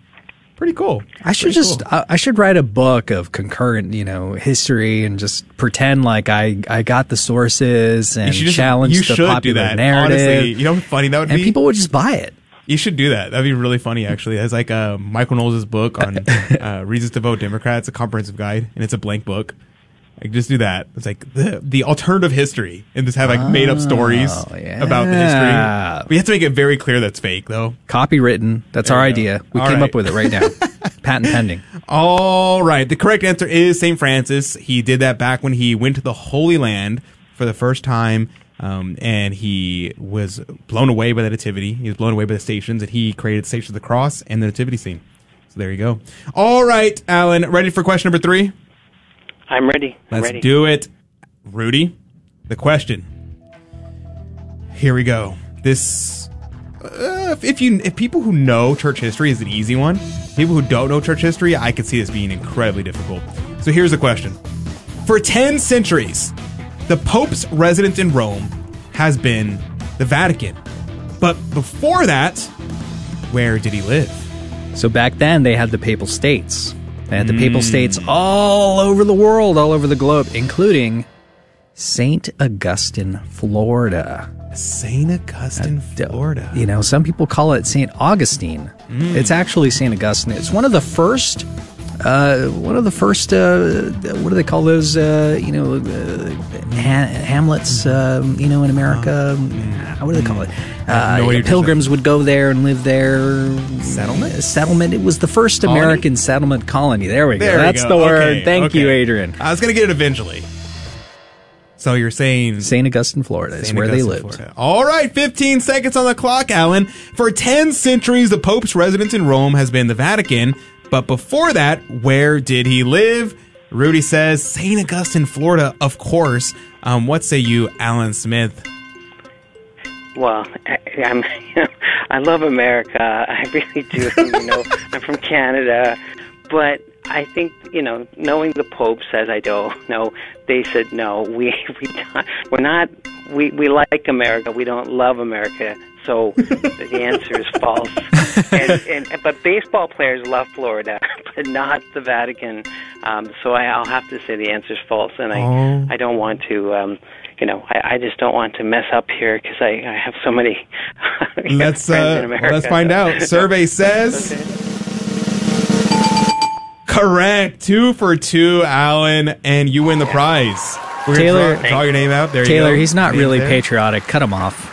Pretty cool. I should Pretty just cool. I I should write a book of concurrent, you know, history and just pretend like I I got the sources and just, challenge you the should popular do that. narrative. Honestly, you know how funny that would and be. And people would just buy it. You should do that. That'd be really funny, actually. It's like uh, Michael Knowles' book on uh, reasons to vote Democrats, a comprehensive guide, and it's a blank book. Like, just do that. It's like the the alternative history, and just have like made up stories Oh, about the history. We have to make it very clear that's fake, though. Copywritten. That's our you go. idea. We All came right. up with it right now. Patent pending. All right. The correct answer is St. Francis. He did that back when he went to the Holy Land for the first time. Um, and he was blown away by the nativity. He was blown away by the stations, and he created the Station of the Cross and the nativity scene. So there you go. All right, Alan, ready for question number three? I'm ready. I'm Let's ready. do it. Rudy, the question. Here we go. This, uh, if, if you, if people who know church history is an easy one, people who don't know church history, I could see this being incredibly difficult. So here's the question: For ten centuries, the Pope's residence in Rome has been the Vatican, but before that, where did he live? So back then they had the papal states. They had the Mm. papal states all over the world, all over the globe, including St. Augustine, Florida. St. Augustine, Florida. You know, some people call it St. Augustine. Mm. It's actually St. Augustine. It's one of the first uh, one of the first, uh, what do they call those? Uh, you know, uh, ha- hamlets. Um, you know, in America, what do they call it? Uh, no Uh, idea. pilgrims would go there and live there. Settlement. Settlement. It was the first Colony? American settlement colony. There we go. There we That's go. the word. Okay, Thank you. Adrian. I was gonna get it eventually. So you're saying St. Augustine, Florida is St. where they Augustine, lived. Florida. All right, 15 seconds on the clock, Alan. For 10 centuries, the Pope's residence in Rome has been the Vatican. But before that, where did he live? Rudy says St. Augustine, Florida, of course. Um, what say you, Alan Smith? Well, I, I'm, I love America. I really do. You know, I'm from Canada, but I think you know, knowing the Pope says I don't know, they said no. We we don't, we're not. We we like America. We don't love America. So the answer is false. And, and but baseball players love Florida, but not the Vatican. Um, so I, I'll have to say the answer is false, and I Oh. I don't want to. Um, you know, I, I just don't want to mess up here because I, I have so many Let's uh, let's find out. Survey says correct. Two for two, Alan, and you win the prize. We're Taylor- draw, draw your name out. There you Taylor, go. he's not Name really there. patriotic. Cut him off.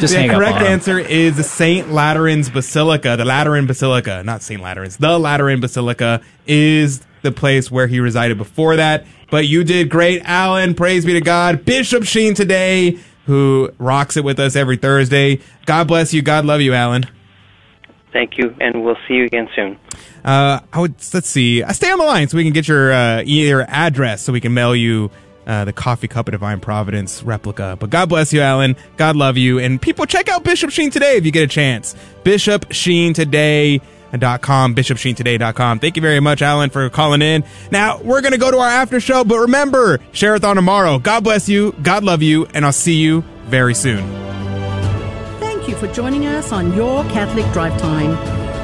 Just the hang up correct on him. answer is St. Lateran's Basilica. The Lateran Basilica, not St. Lateran's. The Lateran Basilica is the place where he resided before that. But you did great, Alan. Praise be to God. Bishop Sheen today, who rocks it with us every Thursday. God bless you. God love you, Alan. Thank you, and we'll see you again soon. Uh, I would let's see. Uh, stay on the line so we can get your uh, your address so we can mail you uh, the coffee cup of divine providence replica. But God bless you, Alan. God love you, and people check out Bishop Sheen today if you get a chance. Bishop Sheen today. Dot com, bishopsheentoday.com. Thank you very much, Alan, for calling in. Now, we're going to go to our after show, but remember, Share-a-thon tomorrow. God bless you, God love you, and I'll see you very soon. Thank you for joining us on Your Catholic Drive Time,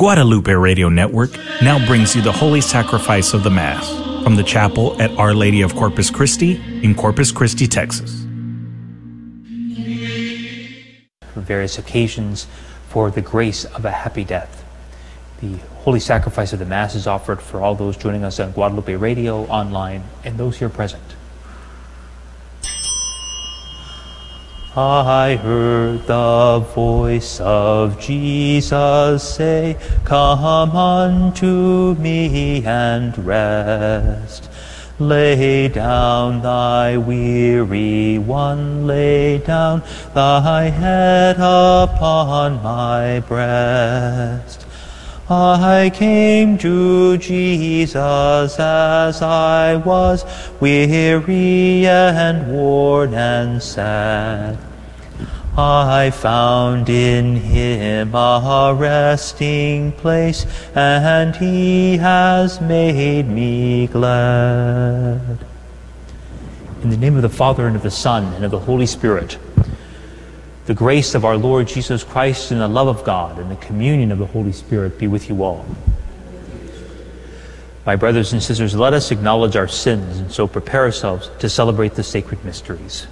Guadalupe Radio Network now brings you the Holy Sacrifice of the Mass from the chapel at Our Lady of Corpus Christi in Corpus Christi, Texas. For various occasions for the grace of a happy death. The Holy Sacrifice of the Mass is offered for all those joining us on Guadalupe Radio, online, and those here present. I heard the voice of Jesus say, Come unto me and rest. Lay down thy weary one, lay down thy head upon my breast. I came to Jesus as I was, weary and worn and sad. I found in him a resting place, and he has made me glad. In the name of the Father, and of the Son, and of the Holy Spirit, the grace of our Lord Jesus Christ, and the love of God, and the communion of the Holy Spirit be with you all. My brothers and sisters, let us acknowledge our sins and so prepare ourselves to celebrate the sacred mysteries.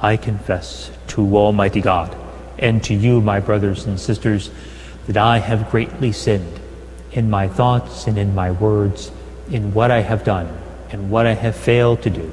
I confess to Almighty God and to you, my brothers and sisters, that I have greatly sinned in my thoughts and in my words, in what I have done and what I have failed to do,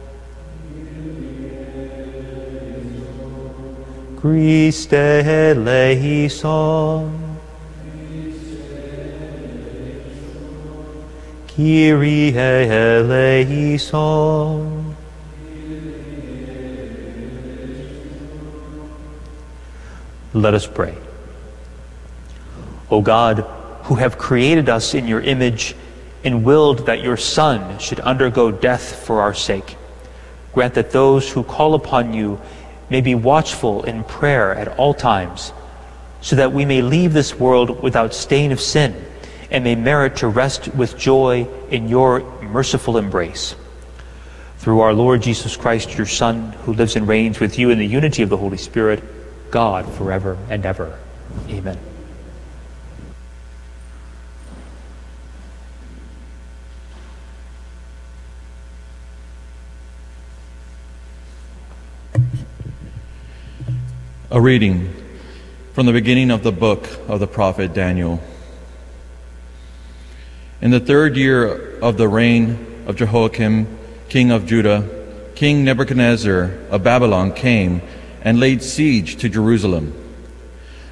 Christe eleison. Kyrie eleison. Let us pray. O God, who have created us in your image and willed that your Son should undergo death for our sake, grant that those who call upon you may be watchful in prayer at all times, so that we may leave this world without stain of sin and may merit to rest with joy in your merciful embrace. Through our Lord Jesus Christ, your Son, who lives and reigns with you in the unity of the Holy Spirit, God forever and ever. Amen. A reading from the beginning of the book of the prophet Daniel. In the third year of the reign of Jehoiakim, king of Judah, King Nebuchadnezzar of Babylon came and laid siege to Jerusalem.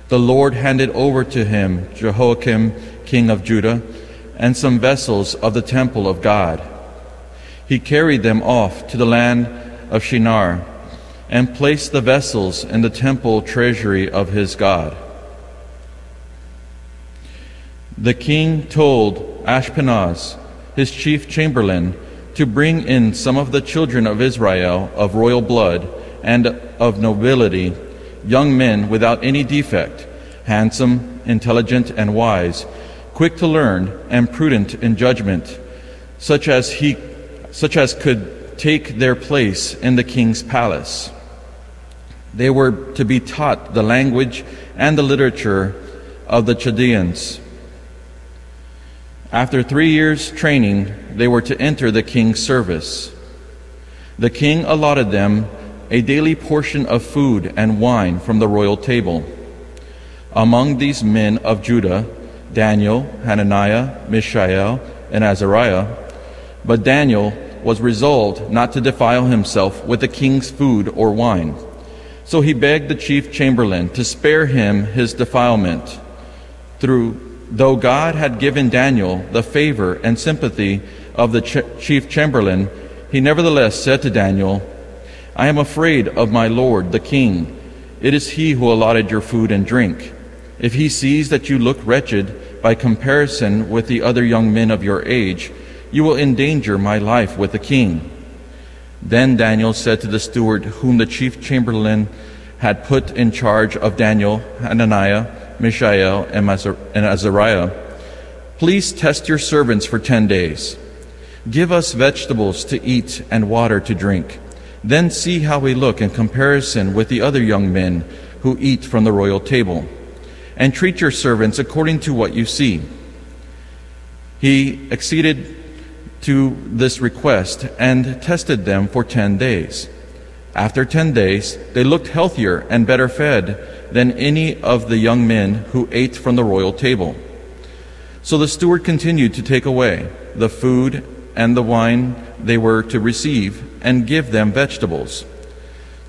The Lord handed over to him Jehoiakim, king of Judah, and some vessels of the temple of God. He carried them off to the land of Shinar and placed the vessels in the temple treasury of his God. The king told Ashpenaz, his chief chamberlain, to bring in some of the children of Israel of royal blood and of nobility, young men without any defect, handsome, intelligent, and wise, quick to learn, and prudent in judgment, such as he such as could take their place in the king's palace. They were to be taught the language and the literature of the Chaldeans. After three years' training, they were to enter the king's service. The king allotted them a daily portion of food and wine from the royal table. Among these men of Judah, Daniel, Hananiah, Mishael, and Azariah. But Daniel was resolved not to defile himself with the king's food or wine. So he begged the chief chamberlain to spare him his defilement. Through, though God had given Daniel the favor and sympathy of the ch- chief chamberlain, he nevertheless said to Daniel, I am afraid of my lord, the king. It is he who allotted your food and drink. If he sees that you look wretched by comparison with the other young men of your age, you will endanger my life with the king. Then Daniel said to the steward, whom the chief chamberlain had put in charge of Daniel, Hananiah, Mishael, and Azariah, Please test your servants for ten days. Give us vegetables to eat and water to drink. Then see how we look in comparison with the other young men who eat from the royal table. And treat your servants according to what you see. He acceded to this request and tested them for ten days. After ten days, they looked healthier and better fed than any of the young men who ate from the royal table. So the steward continued to take away the food and the wine they were to receive and give them vegetables.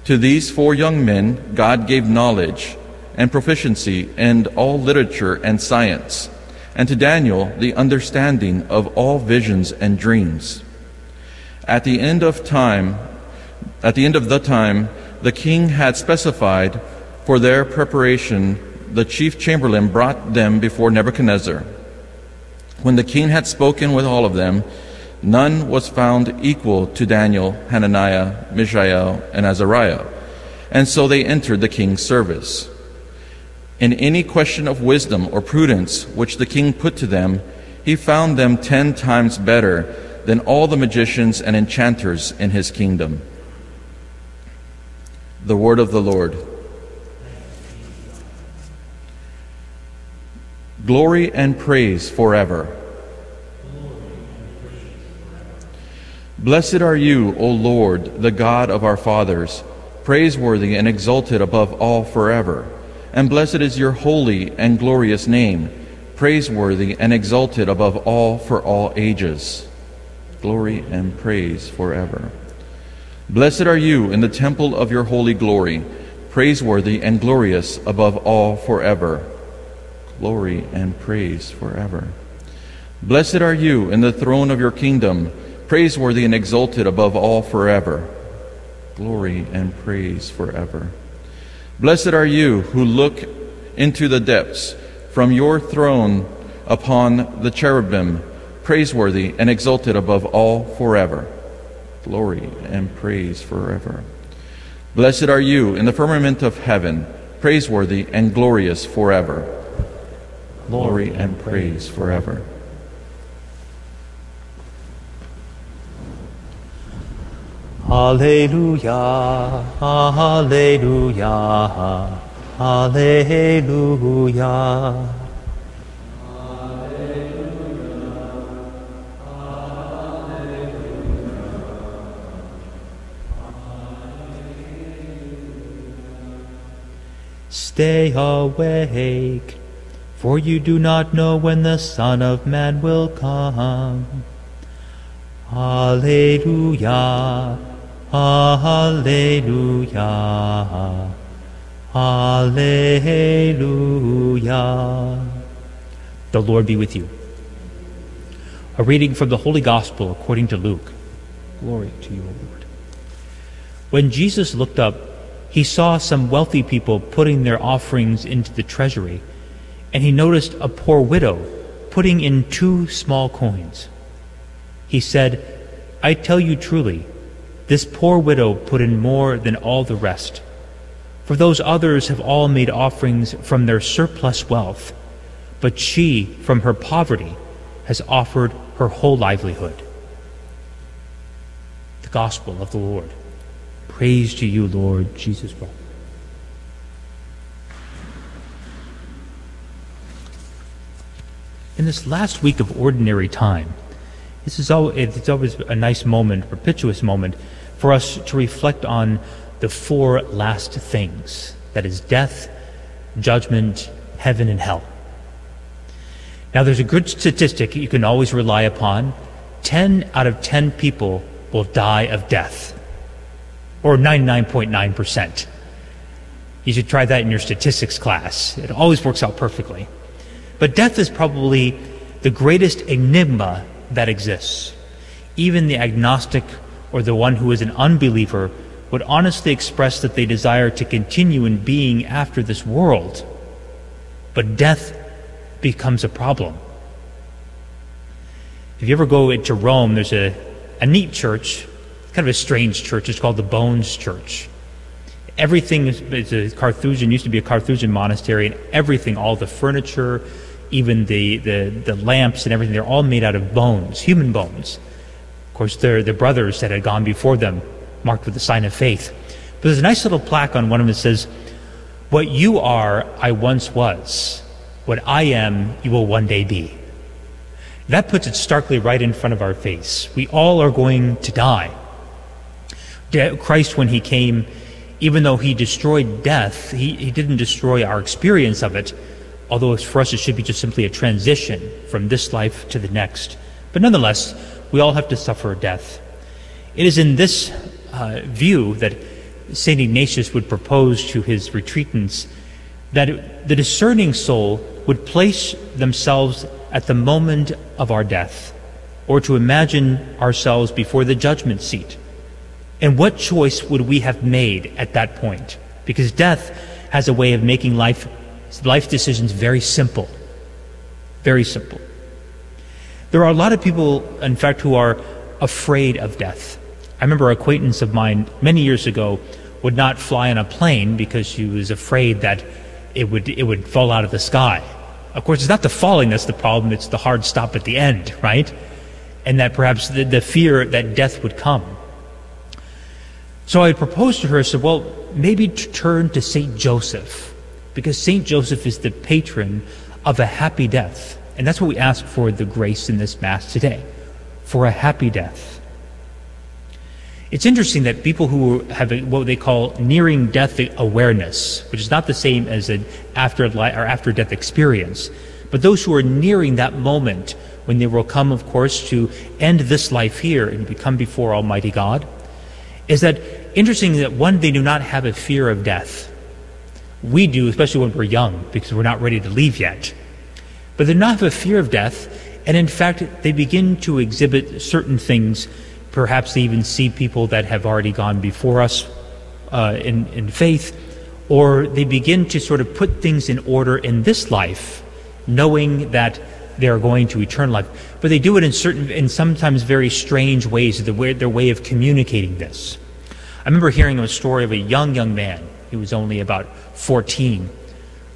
To these four young men, God gave knowledge and proficiency in all literature and science and to Daniel the understanding of all visions and dreams. At the end of time, at the end of the time, the king had specified for their preparation, the chief chamberlain brought them before Nebuchadnezzar. When the king had spoken with all of them, none was found equal to Daniel, Hananiah, Mishael, and Azariah. And so they entered the king's service. In any question of wisdom or prudence which the king put to them, he found them ten times better than all the magicians and enchanters in his kingdom. The word of the Lord. Glory and praise forever. Blessed are you, O Lord, the God of our fathers, praiseworthy and exalted above all forever and blessed is your holy and glorious name, praiseworthy and exalted above all for all ages. Glory and praise forever. Blessed are you in the temple of your holy glory, praiseworthy and glorious above all forever. Glory and praise forever. Blessed are you in the throne of your kingdom, praiseworthy and exalted above all forever. Glory and praise forever. Blessed are you who look into the depths from your throne upon the cherubim, praiseworthy and exalted above all forever. Glory and praise forever. Blessed are you in the firmament of heaven, praiseworthy and glorious forever. Glory and praise forever. Alleluia, Alleluia, Alleluia. Stay awake, for you do not know when the Son of Man will come. Alleluia. Alleluia. Alleluia. The Lord be with you. A reading from the Holy Gospel according to Luke. Glory to you, O Lord. When Jesus looked up, he saw some wealthy people putting their offerings into the treasury, and he noticed a poor widow putting in two small coins. He said, I tell you truly, this poor widow put in more than all the rest. For those others have all made offerings from their surplus wealth, but she, from her poverty, has offered her whole livelihood. The Gospel of the Lord. Praise to you, Lord Jesus Christ. In this last week of ordinary time, this is always, it's always a nice moment, propitious moment for us to reflect on the four last things that is, death, judgment, heaven, and hell. Now, there's a good statistic you can always rely upon 10 out of 10 people will die of death, or 99.9%. You should try that in your statistics class. It always works out perfectly. But death is probably the greatest enigma that exists. Even the agnostic or the one who is an unbeliever would honestly express that they desire to continue in being after this world. But death becomes a problem. If you ever go to Rome, there's a, a neat church, kind of a strange church. It's called the Bones Church. Everything is, is a Carthusian, used to be a Carthusian monastery, and everything, all the furniture, even the, the, the lamps and everything, they're all made out of bones, human bones. Course, they're the brothers that had gone before them, marked with the sign of faith. But there's a nice little plaque on one of them that says, What you are, I once was. What I am, you will one day be. That puts it starkly right in front of our face. We all are going to die. Christ, when he came, even though he destroyed death, he, he didn't destroy our experience of it, although for us it should be just simply a transition from this life to the next. But nonetheless, we all have to suffer death. It is in this uh, view that St. Ignatius would propose to his retreatants that the discerning soul would place themselves at the moment of our death, or to imagine ourselves before the judgment seat. And what choice would we have made at that point? Because death has a way of making life, life decisions very simple. Very simple. There are a lot of people, in fact, who are afraid of death. I remember an acquaintance of mine many years ago would not fly on a plane because she was afraid that it would, it would fall out of the sky. Of course, it's not the falling that's the problem, it's the hard stop at the end, right? And that perhaps the, the fear that death would come. So I proposed to her, I said, well, maybe turn to St. Joseph, because St. Joseph is the patron of a happy death. And that's what we ask for the grace in this Mass today, for a happy death. It's interesting that people who have a, what they call nearing death awareness, which is not the same as an after or after death experience, but those who are nearing that moment when they will come, of course, to end this life here and become before Almighty God, is that interesting that one, they do not have a fear of death. We do, especially when we're young, because we're not ready to leave yet. But they're not have a fear of death, and in fact, they begin to exhibit certain things Perhaps they even see people that have already gone before us uh, in, in faith, or they begin to sort of put things in order in this life, knowing that they are going to eternal life. But they do it in certain, in sometimes very strange ways, their way, their way of communicating this. I remember hearing a story of a young, young man, he was only about 14,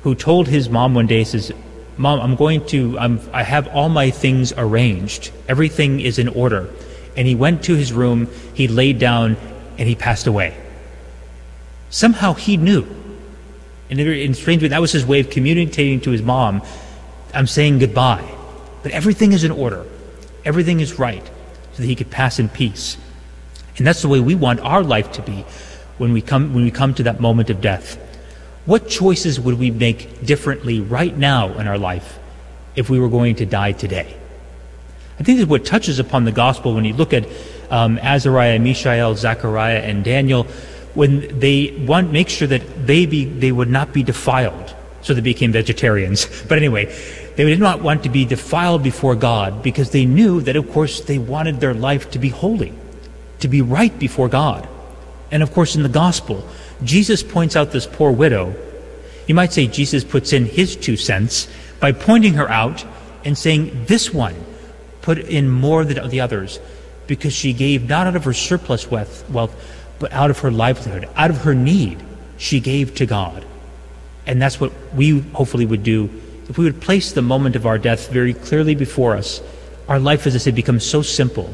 who told his mom one day, says, Mom, I'm going to, I'm, I have all my things arranged. Everything is in order and he went to his room, he laid down, and he passed away. Somehow he knew. And in strange way, that was his way of communicating to his mom, I'm saying goodbye. But everything is in order. Everything is right, so that he could pass in peace. And that's the way we want our life to be when we come, when we come to that moment of death. What choices would we make differently right now in our life if we were going to die today? I think that what touches upon the gospel when you look at um, Azariah, Mishael, Zechariah, and Daniel, when they want make sure that they be they would not be defiled, so they became vegetarians. But anyway, they did not want to be defiled before God because they knew that, of course, they wanted their life to be holy, to be right before God. And of course, in the gospel, Jesus points out this poor widow. You might say Jesus puts in his two cents by pointing her out and saying, This one put in more than the others because she gave not out of her surplus wealth, but out of her livelihood, out of her need, she gave to God. And that's what we hopefully would do if we would place the moment of our death very clearly before us. Our life, as I said, becomes so simple.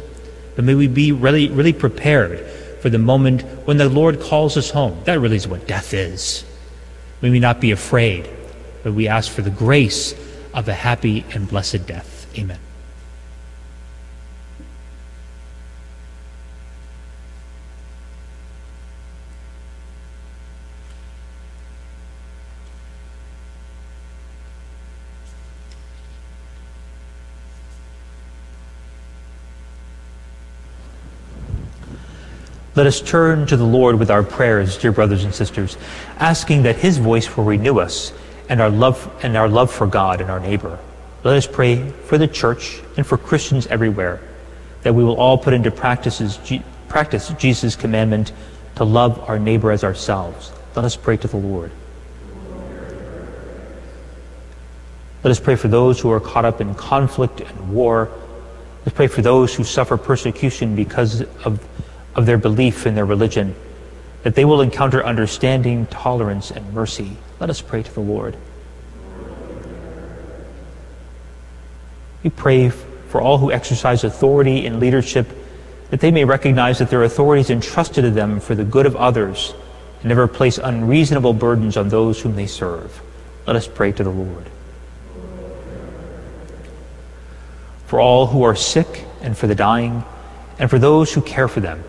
But may we be really, really prepared for the moment when the Lord calls us home. That really is what death is. We may we not be afraid, but we ask for the grace of a happy and blessed death. Amen. Let us turn to the Lord with our prayers, dear brothers and sisters, asking that his voice will renew us and our love and our love for God and our neighbor. Let us pray for the church and for Christians everywhere that we will all put into practices, practice Jesus' commandment to love our neighbor as ourselves. Let us pray to the Lord. Let us pray for those who are caught up in conflict and war. Let's pray for those who suffer persecution because of, of their belief in their religion, that they will encounter understanding, tolerance, and mercy. Let us pray to the Lord. We pray for all who exercise authority in leadership, that they may recognize that their authority is entrusted to them for the good of others and never place unreasonable burdens on those whom they serve. Let us pray to the Lord. For all who are sick and for the dying, and for those who care for them,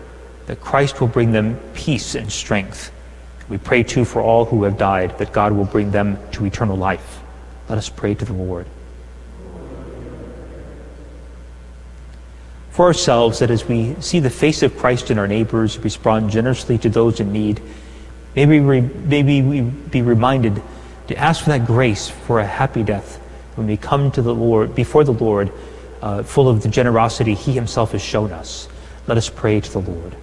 that Christ will bring them peace and strength. We pray too for all who have died, that God will bring them to eternal life. Let us pray to the Lord. For ourselves, that as we see the face of Christ in our neighbors, respond generously to those in need, maybe, we, we be reminded to ask for that grace for a happy death when we come to the Lord, before the Lord, uh, full of the generosity He Himself has shown us. Let us pray to the Lord.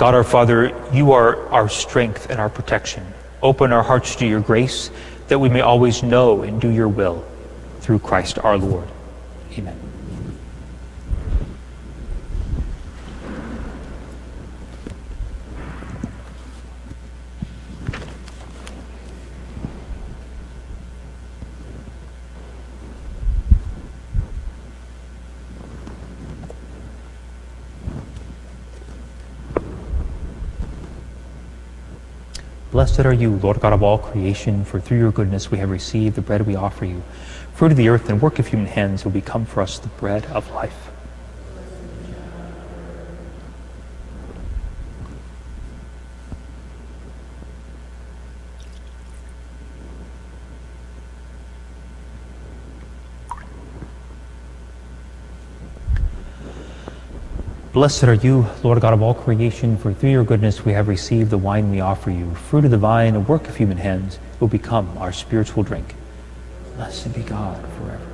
God our Father, you are our strength and our protection. Open our hearts to your grace that we may always know and do your will through Christ our Lord. Amen. Blessed are you, Lord God of all creation, for through your goodness we have received the bread we offer you fruit of the earth and work of human hands will become for us the bread of life. Blessed are you, Lord God of all creation, for through your goodness we have received the wine we offer you. Fruit of the vine and work of human hands will become our spiritual drink. Blessed be God forever.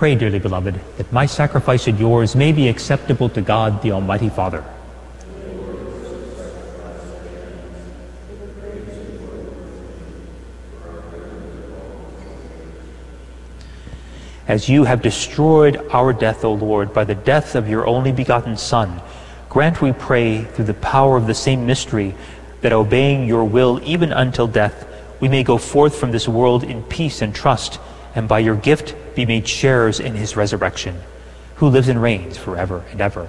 Pray, dearly beloved, that my sacrifice and yours may be acceptable to God the Almighty Father. as you have destroyed our death, O Lord, by the death of your only begotten Son, grant, we pray, through the power of the same mystery, that obeying your will even until death, we may go forth from this world in peace and trust, and by your gift be made sharers in his resurrection, who lives and reigns forever and ever.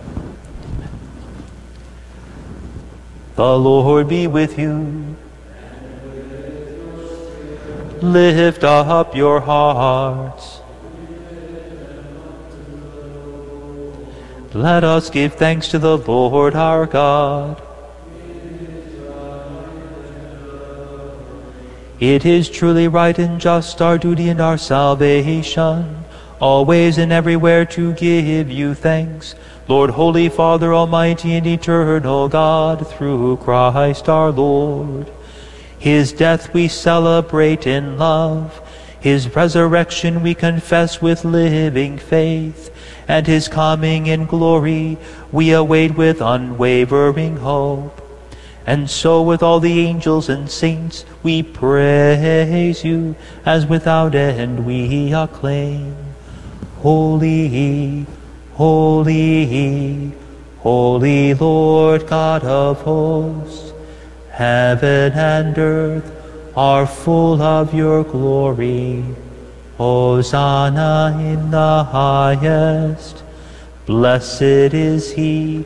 The Lord be with you. Lift up your hearts. Let us give thanks to the Lord our God. It is truly right and just, our duty and our salvation, always and everywhere to give you thanks, Lord, Holy Father, Almighty and Eternal God, through Christ our Lord. His death we celebrate in love, His resurrection we confess with living faith and his coming in glory we await with unwavering hope. And so with all the angels and saints we praise you, as without end we acclaim. Holy, holy, holy Lord God of hosts, heaven and earth are full of your glory. Hosanna in the highest. Blessed is he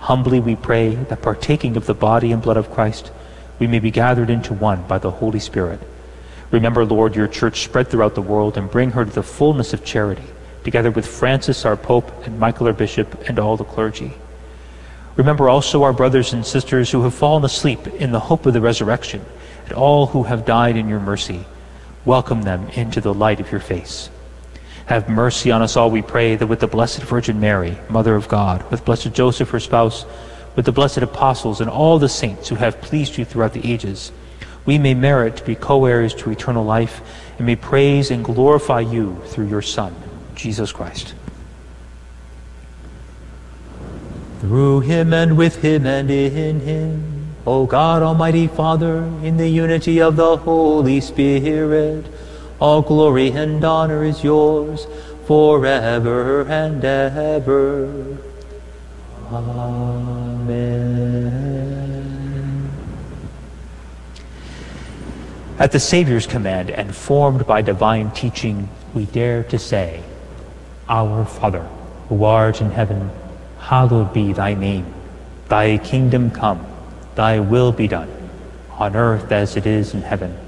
Humbly we pray that partaking of the body and blood of Christ, we may be gathered into one by the Holy Spirit. Remember, Lord, your church spread throughout the world and bring her to the fullness of charity, together with Francis our Pope and Michael our Bishop and all the clergy. Remember also our brothers and sisters who have fallen asleep in the hope of the resurrection, and all who have died in your mercy. Welcome them into the light of your face. Have mercy on us all, we pray, that with the Blessed Virgin Mary, Mother of God, with Blessed Joseph, her spouse, with the blessed apostles, and all the saints who have pleased you throughout the ages, we may merit to be co heirs to eternal life and may praise and glorify you through your Son, Jesus Christ. Through him and with him and in him, O God, Almighty Father, in the unity of the Holy Spirit, all glory and honor is yours forever and ever. Amen. At the Savior's command and formed by divine teaching, we dare to say, Our Father, who art in heaven, hallowed be thy name. Thy kingdom come, thy will be done, on earth as it is in heaven.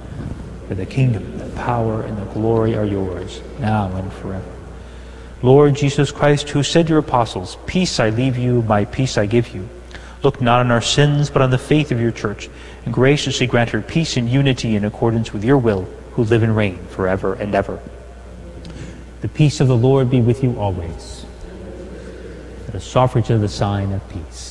For the kingdom, the power, and the glory are yours, now and forever. Lord Jesus Christ, who said to your apostles, Peace I leave you, my peace I give you, look not on our sins, but on the faith of your church, and graciously grant her peace and unity in accordance with your will, who live and reign forever and ever. The peace of the Lord be with you always. Us offer each the sign of peace.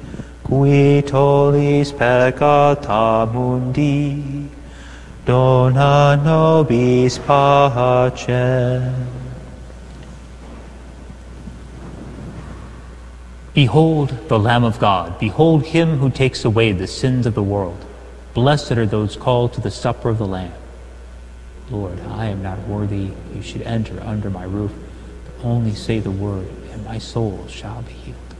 qui tollis peccata mundi, dona nobis pacem. Behold the Lamb of God. Behold him who takes away the sins of the world. Blessed are those called to the supper of the Lamb. Lord, I am not worthy you should enter under my roof, but only say the word, and my soul shall be healed.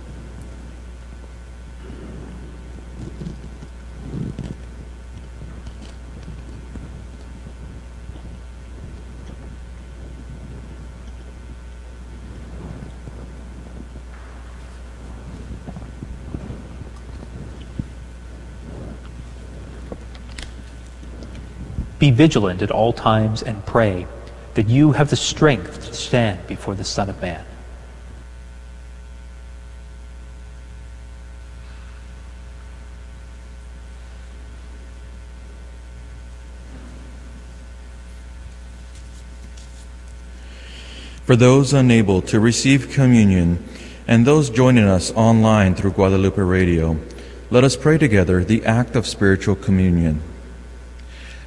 Be vigilant at all times and pray that you have the strength to stand before the Son of Man. For those unable to receive communion and those joining us online through Guadalupe Radio, let us pray together the act of spiritual communion.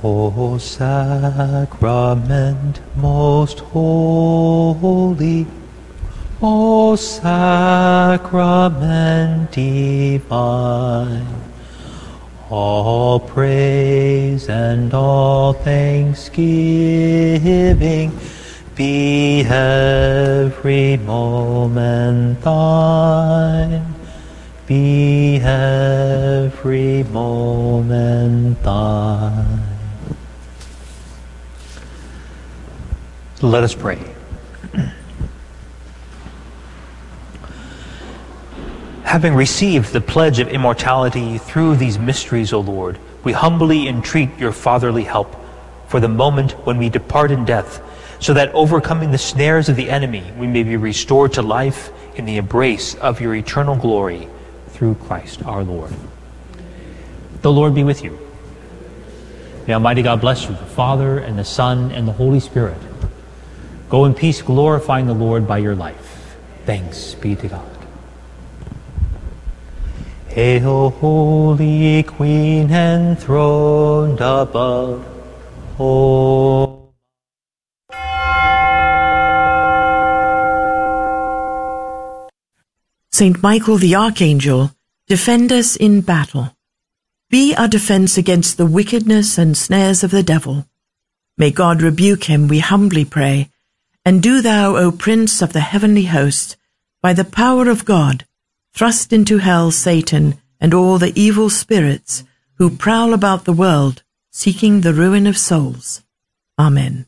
O sacrament most holy, O sacrament divine, all praise and all thanksgiving be every moment thine, be every moment thine. Let us pray. Having received the pledge of immortality through these mysteries, O Lord, we humbly entreat your fatherly help for the moment when we depart in death, so that overcoming the snares of the enemy, we may be restored to life in the embrace of your eternal glory through Christ our Lord. The Lord be with you. May Almighty God bless you, the Father, and the Son, and the Holy Spirit. Go in peace, glorifying the Lord by your life. Thanks be to God. Hail, Holy Queen, enthroned above. Oh. Saint Michael the Archangel, defend us in battle. Be our defense against the wickedness and snares of the devil. May God rebuke him, we humbly pray. And do thou, O Prince of the heavenly host, by the power of God, thrust into hell Satan and all the evil spirits who prowl about the world, seeking the ruin of souls. Amen.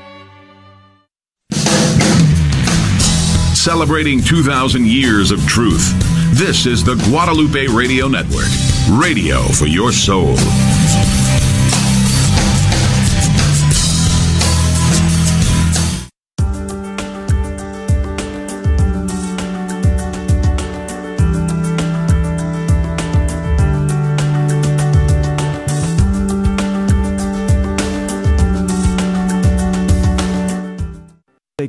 Celebrating 2,000 years of truth. This is the Guadalupe Radio Network, radio for your soul.